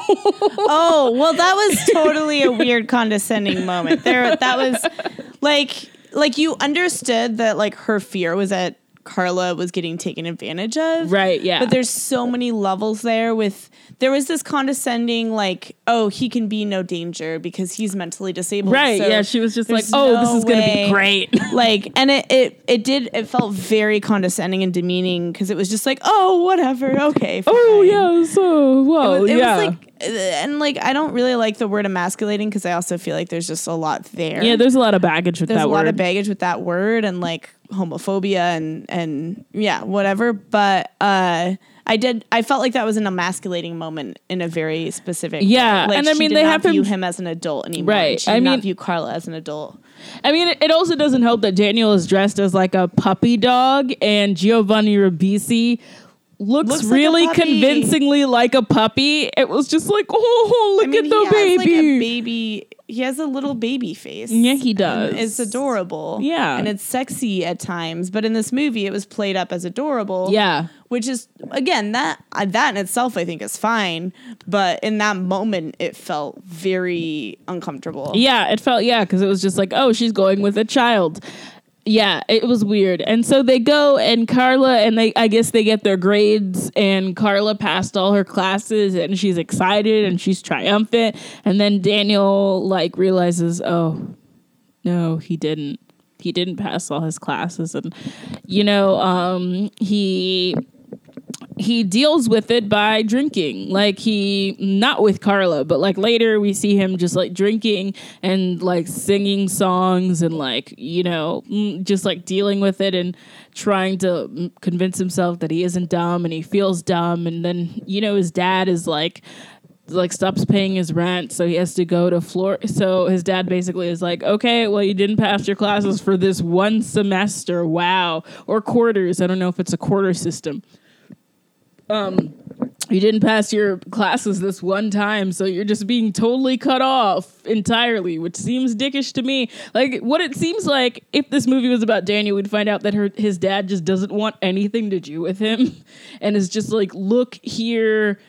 Oh, well that was totally a weird condescending moment. There that was like like you understood that like her fear was that Carla was getting taken advantage of. right? Yeah. But there's so many levels there with there was this condescending like, oh, he can be no danger because he's mentally disabled. right. so yeah. She was just like, "Oh, this no is gonna be great." like and it, it it did it felt very condescending and demeaning because it was just like oh whatever okay oh yeah. So whoa. it yeah. was like uh, and like I don't really like the word emasculating because I also feel like there's just a lot there. yeah. There's a lot of baggage with there's that word. There's a lot of baggage with that word and like homophobia and and yeah whatever. But uh, I did I felt like that was an emasculating moment in a very specific Yeah. Like, and I mean, they have him- view him as an adult anymore. Right, She I mean- not view Carla as an adult. I mean, it also doesn't help that Daniel is dressed as like a puppy dog, and Giovanni Ribisi looks, Looks really puppy. convincingly like a puppy. It was just like, oh, look I mean, at the he baby. like a baby. He has a little baby face. Yeah, he does. It's adorable. Yeah. and it's sexy at times. But in this movie, it was played up as adorable. yeah, which is again that uh, that in itself I think is fine. But in that moment, it felt very uncomfortable. yeah, it felt yeah, because it was just like, oh, she's going with a child. Yeah, it was weird. And so they go and Carla and they I guess they get their grades and Carla passed all her classes and she's excited and she's triumphant and then Daniel like realizes, "Oh, no, he didn't. He didn't pass all his classes and you know, um he he deals with it by drinking. Like he not with Carla, but like later we see him just like drinking and like singing songs and like, you know, mm, just like dealing with it and trying to mm, convince himself that he isn't dumb and he feels dumb. And then, you know, his dad is like like stops paying his rent so he has to go to Florida so his dad basically is like okay well you didn't pass your classes for this one semester. Wow. Or quarters. I don't know if it's a quarter system um you didn't pass your classes this one time so you're just being totally cut off entirely which seems dickish to me. Like what it seems like if this movie was about daniel we'd find out that her his dad just doesn't want anything to do with him and is just like look here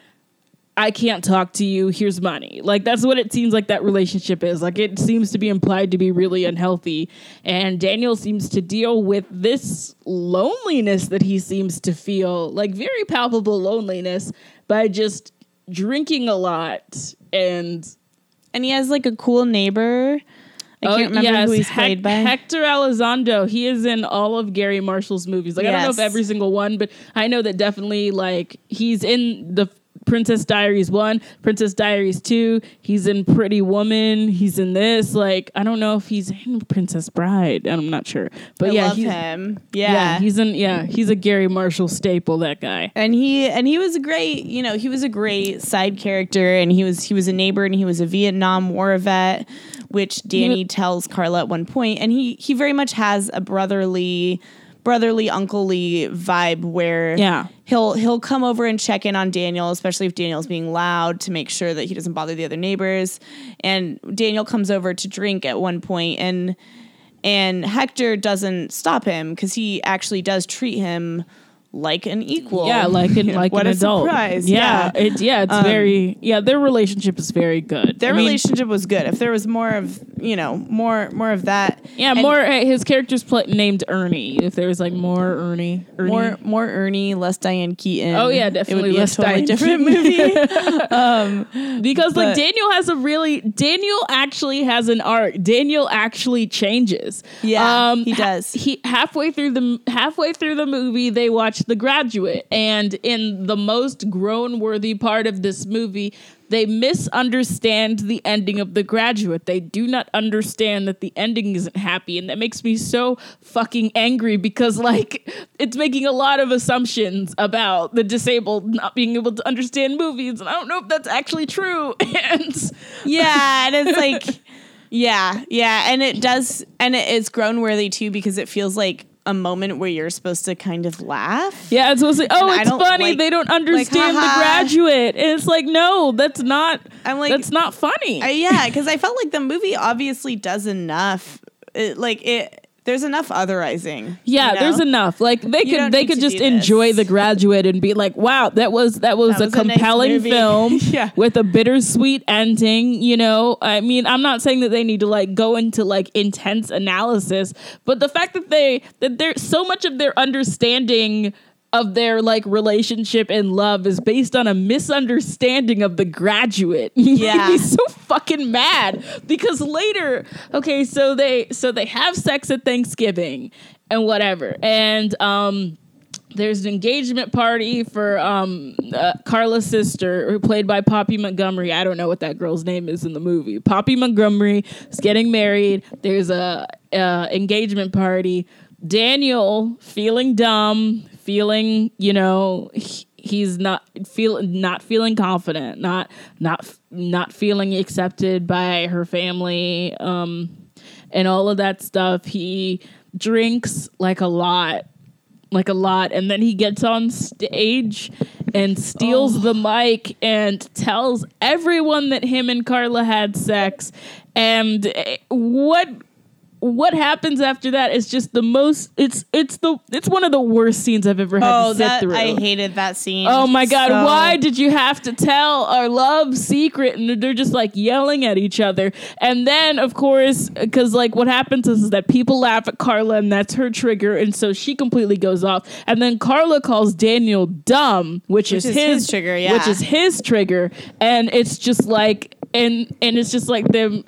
I can't talk to you. Here's money. Like that's what it seems like that relationship is. Like it seems to be implied to be really unhealthy. And Daniel seems to deal with this loneliness that he seems to feel, like very palpable loneliness, by just drinking a lot and And he has like a cool neighbor. I Oh, can't remember yes, who he's Hec- played by. Hector Elizondo. He is in all of Garry Marshall's movies. Like I don't know if every single one, but I know that definitely like he's in the Princess Diaries one, Princess Diaries two. He's in Pretty Woman. He's in this. Like I don't know if he's in Princess Bride. I'm not sure, but I yeah, love he's, him. yeah, Yeah. he's in. Yeah, he's a Garry Marshall staple. That guy. and he and he was a great, you know, he was a great side character and he was he was a neighbor and he was a Vietnam War vet, which Danny tells Carla at one point and he he very much has a brotherly brotherly unclely vibe where Yeah. he'll he'll come over and check in on Daniel, especially if Daniel's being loud to make sure that he doesn't bother the other neighbors. And Daniel comes over to drink at one point and and Hector doesn't stop him because he actually does treat him like an equal. Yeah, like an like what an a adult. surprise. Yeah, Yeah. it's yeah, it's very yeah. Their relationship is very good. Their I mean, relationship was good. If there was more of you know more more of that, Yeah, and more. uh, His character's pla named Ernie. If there was like more Ernie, Ernie. more more Ernie, less Diane Keaton. Oh yeah, it would definitely be less a totally Diane different movie. because like Daniel has a really Daniel actually has an arc. Daniel actually changes. Um, Yeah, he does. he halfway through the halfway through the movie, they watch The Graduate, and in the most grown worthy part of this movie. They misunderstand the ending of The Graduate. They do not understand that the ending isn't happy. And that makes me so fucking angry because, like, it's making a lot of assumptions about the disabled not being able to understand movies. And I don't know if that's actually true. and Yeah, and it's like, yeah, yeah, and it does, and it is grown worthy too because it feels like a moment where you're supposed to kind of laugh. yeah, it's supposed to, oh, And it's funny. like- they don't understand The. Graduate. And it's like, no, that's not, I'm like- that's not funny. I, yeah, because I felt like the movie obviously does enough. It, like it, there's enough otherizing. Yeah, you know? there's enough. Like they You could they could just enjoy The Graduate and be like, "Wow, that was that was, That a was a nice compelling film Yeah. with a bittersweet ending." You know, I mean, I'm not saying that they need to like go into like intense analysis, but the fact that they that there's so much of their understanding of their like relationship and love is based on a misunderstanding of the graduate. Yeah. He's so fucking mad because later, okay, so they so they have sex at Thanksgiving and whatever, and um. There's an engagement party for um, uh, Carla's sister, who played by Poppy Montgomery. I don't know what that girl's name is in the movie. Poppy Montgomery is getting married. There's a uh, engagement party. Daniel feeling dumb, feeling you know he- he's not feel not feeling confident, not not not feeling accepted by her family, um, and all of that stuff. He drinks like a lot like a lot and then he gets on stage and steals the mic and tells everyone that him and Carla had sex and eh, what what happens after that is just the most it's it's the it's one of the worst scenes I've ever had Oh, to sit that through. I hated that scene. Oh my god, so- why did you have to tell our love secret? And they're just like yelling at each other. And then, of course, because like what happens is, is that people laugh at Carla and that's her trigger. And so she completely goes off. And then Carla calls Daniel dumb, which, is, is his, his trigger, yeah. Which is his trigger. And it's just like, and, and it's just like them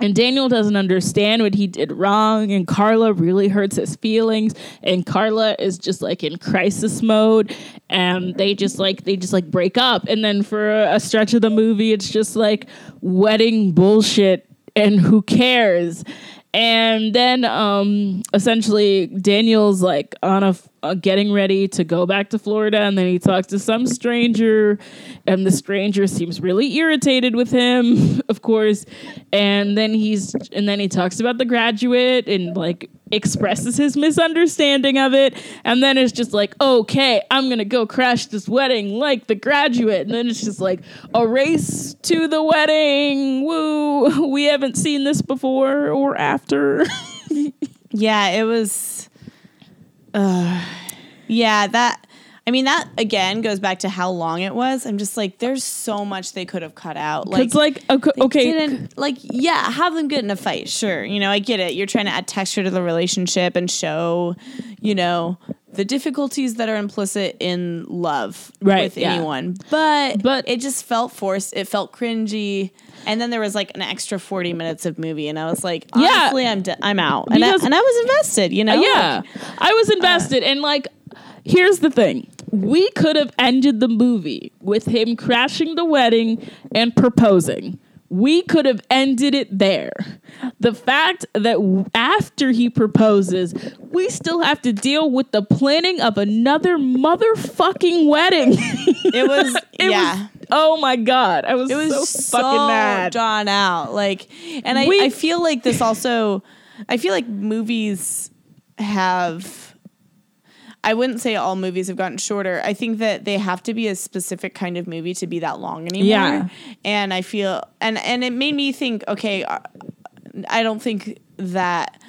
And Daniel doesn't understand what he did wrong, and Carla really hurts his feelings. And Carla is just like in crisis mode, and they just like they just like break up. And then for a stretch of the movie, it's just like wedding bullshit, and who cares? And then um, essentially, Daniel's like on a, uh, getting ready to go back to Florida, and then he talks to some stranger, and the stranger seems really irritated with him, of course. And then he's and then he talks about the graduate and like expresses his misunderstanding of it, and then it's just like, okay, I'm gonna go crash this wedding like the graduate, and then it's just like a race to the wedding. Woo! We haven't seen this before or after. Yeah, it was. Uh, yeah, that. I mean, that again goes back to how long it was. I'm just like, there's so much they could have cut out. Like, it's like okay, they okay, didn't like, yeah, have them get in a fight. Sure, you know, I get it. You're trying to add texture to the relationship and show, you know, the difficulties that are implicit in love Right, with yeah. anyone. But But- it just felt forced. It felt cringy. And then there was like an extra 40 minutes of movie, and I was like, Yeah. honestly, I'm d- I'm out. And I, and I was invested, you know. yeah, I was invested, and like, here's the thing: we could have ended the movie with him crashing the wedding and proposing. We could have ended it there. The fact that after he proposes, we still have to deal with the planning of another motherfucking wedding. It was, It yeah. was, oh my god, I was, it was so, so, fucking mad. drawn out. Like, and I, We- I feel like this also, I feel like movies have. I wouldn't say all movies have gotten shorter. I think that they have to be a specific kind of movie to be that long anymore. Yeah. And I feel and and it made me think, okay, uh, I don't think that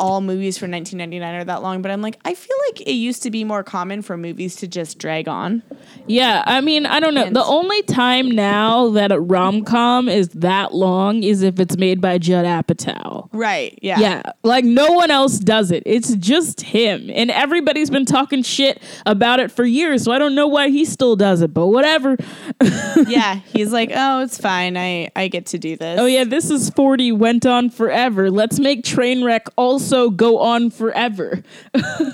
all movies from 1999 are that long, but I'm like, I feel like it used to be more common for movies to just drag on. Yeah, I mean, I don't know. And- the only time now that a rom com is that long is if it's made by Judd Apatow. Right. Yeah. Yeah, like no one else does it. It's just him, and everybody's been talking shit about it for years. So I don't know why he still does it, but whatever. yeah, he's like, "Oh, it's fine. I I get to do this." Oh yeah, this is forty went on forever. Let's make Trainwreck also go on forever.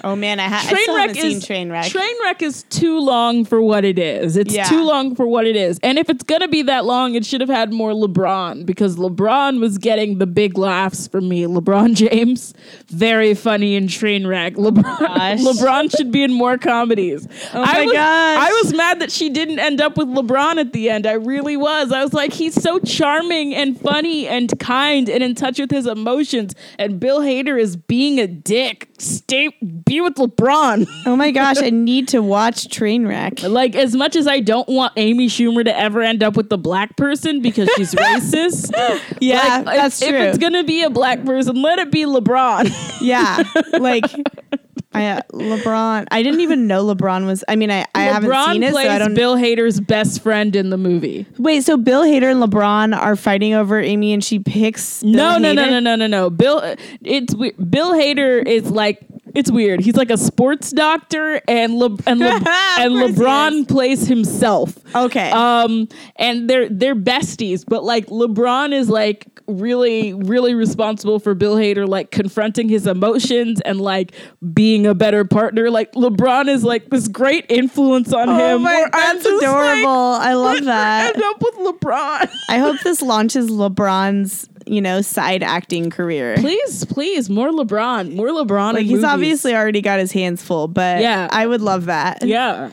Oh man, I, ha- I still haven't seen is Trainwreck. Trainwreck is too long for what it is. It's Yeah. too long for what it is. And if it's gonna be that long, it should have had more LeBron because LeBron was getting the big laughs from me. LeBron James, very funny in Trainwreck. Oh LeBron, Gosh. LeBron should be in more comedies. Oh my I was, gosh. I was mad that she didn't end up with LeBron at the end. I really was. I was like, he's so charming and funny and kind and in touch with his emotions. And Bill Hader is being a dick. Stay be with LeBron. oh my gosh, I need to watch Trainwreck. Like as much as I don't want Amy Schumer to ever end up with the black person because she's racist. Yeah, like, that's if, true. If it's gonna be a black person, let it be LeBron. yeah, like I, uh, LeBron. I didn't even know LeBron was. I mean, I, I haven't seen it, plays so I don't. Bill Hader's best friend in the movie. Wait, so Bill Hader and LeBron are fighting over Amy, and she picks. Bill no, no, no, no, no, no, no. Bill, it's Bill Hader is like it's weird. He's like a sports doctor, and Le, and Le, and Of course he LeBron plays himself. Okay. Um, and they're they're besties, but like LeBron is like really really responsible for Bill Hader like confronting his emotions and like being a better partner. Like LeBron is like this great influence on oh him. my, that's just like, adorable. I love that. End up with LeBron. I hope this launches LeBron's, you know, side acting career. please, please, more LeBron, more LeBron. Like he's movies. obviously already got his hands full, but Yeah. I would love that. yeah.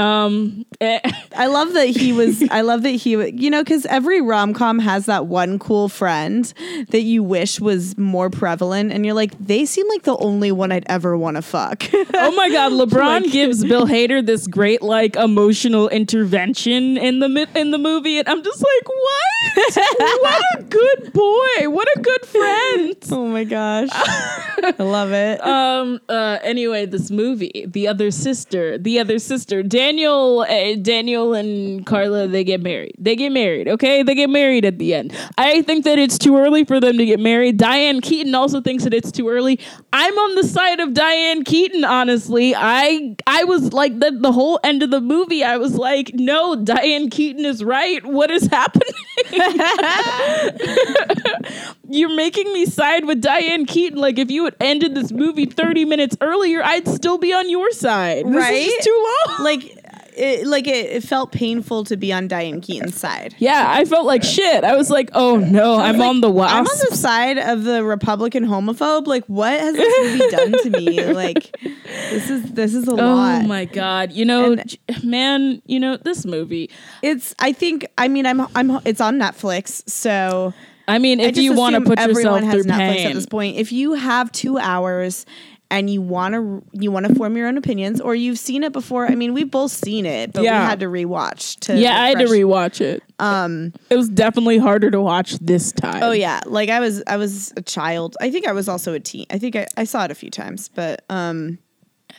Um, eh, I love that he was. I love that he, you know, because every rom com has that one cool friend that you wish was more prevalent, and you're like, they seem like the only one I'd ever want to fuck. oh my God, LeBron Like- gives Bill Hader this great like emotional intervention in the mi- in the movie, and I'm just like, what? what a good boy! What a good friend! oh my gosh, I love it. um uh anyway this movie the other sister the other sister daniel uh, daniel and carla they get married they get married okay they get married at the end i think that it's too early for them to get married diane keaton also thinks that it's too early i'm on the side of diane keaton honestly i i was like the, the whole end of the movie i was like no diane keaton is right what is happening you're making me side with Diane Keaton. Like if you had ended this movie 30 minutes earlier, I'd still be on your side. This Right? too long. like it, like it, it felt painful to be on Diane Keaton's side. yeah, I felt like shit. I was like, oh no, I'm Like, on the wasp. I'm on the side of the Republican homophobe. Like, what has this movie done to me? Like, this is this is a Oh lot. Oh my god! You know, And- man, you know this movie. It's. I think. I mean, I'm. I'm. It's on Netflix, so I mean, if just you want to put everyone yourself has through Netflix pain, at this point. If you have two hours and you want to, you want to form your own opinions, or you've seen it before. I mean, we've both seen it, but Yeah. we had to rewatch. To yeah, I had to rewatch it. Um, it was definitely harder to watch this time. Oh yeah, like I was. I was a child. I think I was also a teen. I think I, I saw it a few times, but um,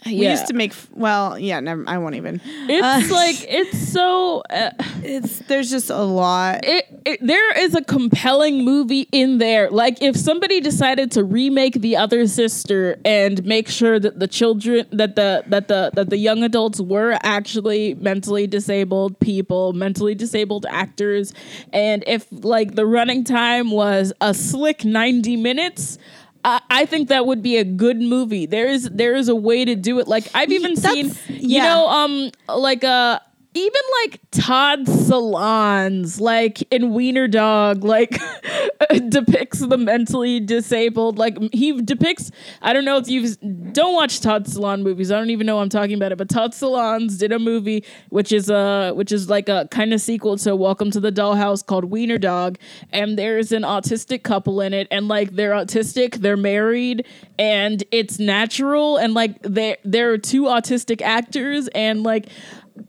we yeah. used to make. Well, yeah. Never. I won't even. It's Uh, like it's so. Uh, It's there's just a lot. it, it, there is a compelling movie in there. Like if somebody decided to remake the other sister and make sure that the children that the that the that the young adults were actually mentally disabled people, mentally disabled actors, and if like the running time was a slick 90 minutes, I I think that would be a good movie. There is there is a way to do it. Like I've even seen, that's- you yeah. know, um, like uh even like Todd Solondz, like in Wiener Dog, like depicts the mentally disabled. Like he depicts. I don't know if you don't watch Todd Solondz movies. I don't even know I'm talking about it. But Todd Solondz did a movie which is a which is like a kind of sequel to Welcome to the Dollhouse called Wiener Dog, and there's an autistic couple in it, and like they're autistic, they're married, and it's natural, and like there are two autistic actors, and like.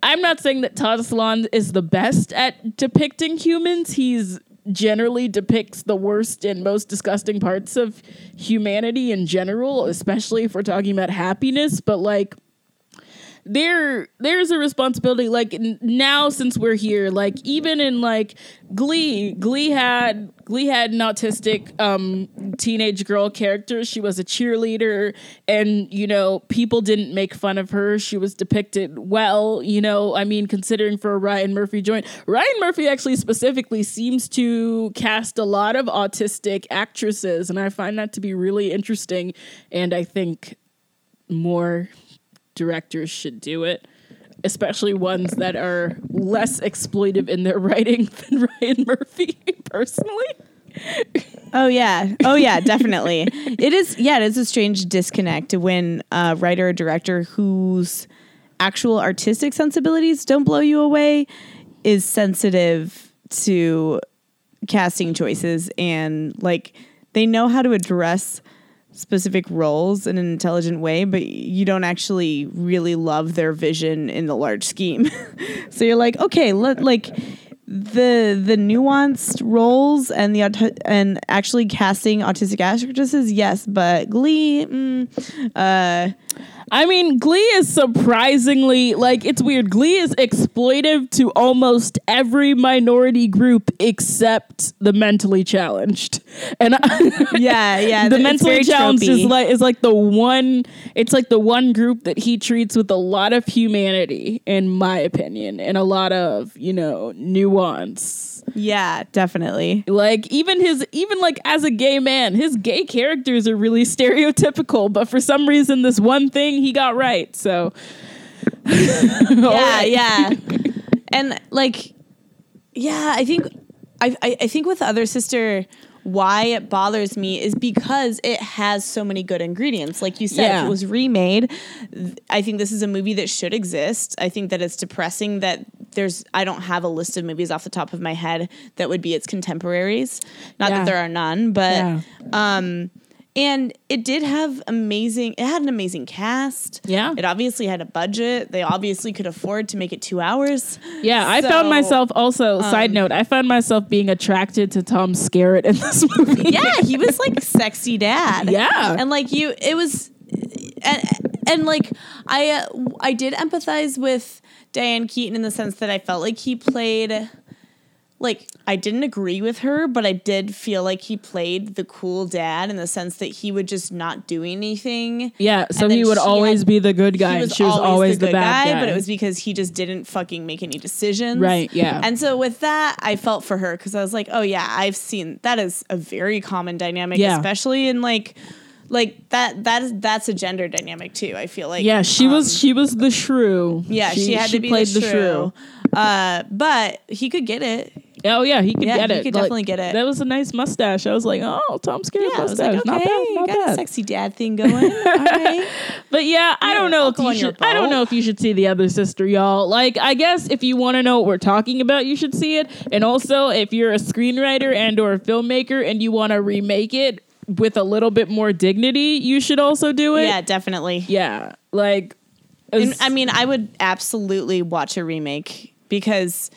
I'm not saying that Solondz is the best at depicting humans. He's generally depicts the worst and most disgusting parts of humanity in general, especially if we're talking about happiness. But like, there there's a responsibility like now since we're here like even in like glee glee had glee had an autistic um teenage girl character. She was a cheerleader and you know people didn't make fun of her. She was depicted well you know i mean considering for a ryan murphy joint. Ryan murphy actually specifically seems to cast a lot of autistic actresses and i find that to be really interesting and i think more directors should do it, especially ones that are less exploitive in their writing than Ryan Murphy, personally. Oh yeah. Oh yeah, definitely. it is yeah, it is a strange disconnect when a writer or director whose actual artistic sensibilities don't blow you away is sensitive to casting choices and like they know how to address specific roles in an intelligent way, but you don't actually really love their vision in the large scheme. so you're like, okay, let like the the nuanced roles and the and actually casting autistic actresses, yes, but Glee, mm, uh, I mean, Glee is surprisingly like it's weird. Glee is exploitive to almost every minority group except the mentally challenged, and I, yeah, yeah, the mentally challenged is like is like the one. It's like the one group that he treats with a lot of humanity, in my opinion, and a lot of you know nuance. yeah, definitely. Like even his even like as a gay man, his gay characters are really stereotypical, but for some reason this one thing he got right. So yeah, yeah. and like, yeah, I think I, I I think with other sister, why it bothers me is because it has so many good ingredients. Like you said, Yeah. it was remade. th- I think this is a movie that should exist. I think that it's depressing that there's. I don't have a list of movies off the top of my head that would be its contemporaries. Not Yeah. that there are none, but Yeah. um, and it did have amazing. It had an amazing cast. Yeah. it obviously had a budget. They obviously could afford to make it two hours. Yeah, I So, found myself also. side note, I found myself being attracted to Tom Skerritt in this movie. Yeah, he was like sexy dad. Yeah. and like you, it was, and and like I uh, I did empathize with Diane Keaton in the sense that I felt like he played like I didn't agree with her, but I did feel like he played the cool dad in the sense that he would just not do anything. Yeah, so he would always had- be the good guy. And she was always the, good bad guy, but it was because he just didn't fucking make any decisions. Right, yeah. And so with that, I felt for her because I was like, oh yeah, I've seen that is a very common dynamic, Yeah. especially in like like that that is that's a gender dynamic too. I feel like yeah, she um, was she was the shrew. yeah, she, had to be played the shrew. Uh, but he could get it. Oh yeah, he could Yeah, get he it. He could Like, definitely get it. That was a nice mustache. I was like, oh, Tom Skerritt Yeah, mustache. like, okay, not bad, not got a sexy dad thing going. Right. But yeah, I don't know if you should. I don't know if you should see the other sister, y'all. Like, I guess if you want to know what we're talking about, you should see it. And also, if you're a screenwriter and or a filmmaker and you want to remake it with a little bit more dignity, you should also do it. yeah, definitely. yeah. Like, And, I mean, I would absolutely watch a remake because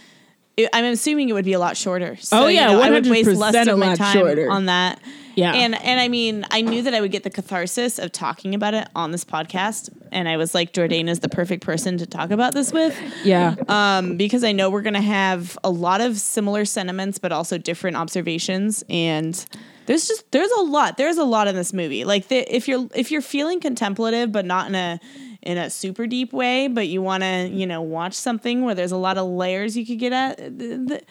it, I'm assuming it would be a lot shorter. So, Oh, yeah, you know, I would waste less of my time shorter. on that. Yeah. and and I mean, I knew that I would get the catharsis of talking about it on this podcast, and I was like, Jordan is the perfect person to talk about this with. yeah. um, because I know we're going to have a lot of similar sentiments, but also different observations. And there's just there's a lot. There's a lot in this movie. Like the, if you're if you're feeling contemplative, but not in a in a super deep way, but you want to you know watch something where there's a lot of layers you could get at. The, the,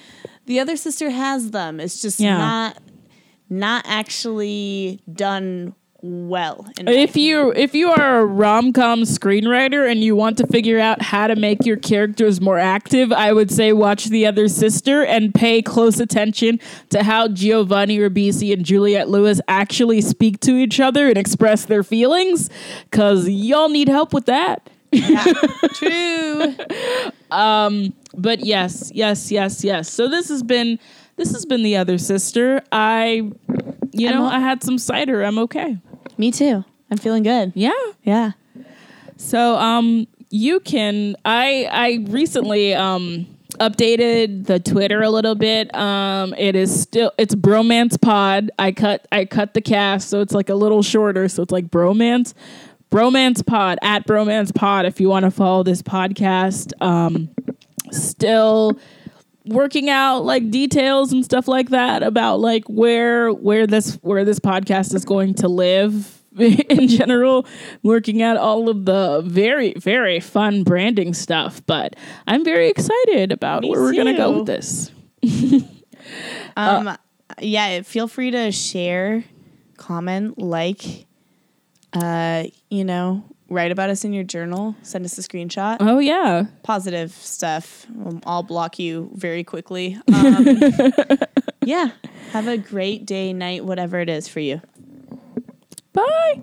the other sister has them. It's just Yeah. not not actually done well. in if you if you are a rom com screenwriter and you want to figure out how to make your characters more active, I would say watch The Other Sister and pay close attention to how Giovanni Ribisi and Juliette Lewis actually speak to each other and express their feelings, because y'all need help with that. True. Um, but yes, yes, yes, yes. So this has been this has been The Other Sister. I, you know, I had some cider. I'm okay. Me too. I'm feeling good. Yeah. Yeah. So um you can I I recently um updated the Twitter a little bit. Um it is still it's Bromance Pod. I cut I cut the cast so it's like a little shorter so it's like Bromance Bromance Pod at Bromance Pod if you want to follow this podcast. Um still working out like details and stuff like that about like where where this where this podcast is going to live in general. Working out all of the very very fun branding stuff but i'm very excited about Me where we're gonna go with this. Um, yeah, feel free to share, comment, like, uh, you know, write about us in your journal, send us a screenshot. oh yeah Positive stuff. I'll block you very quickly. Um, yeah. Have a great day, night, whatever it is for you. bye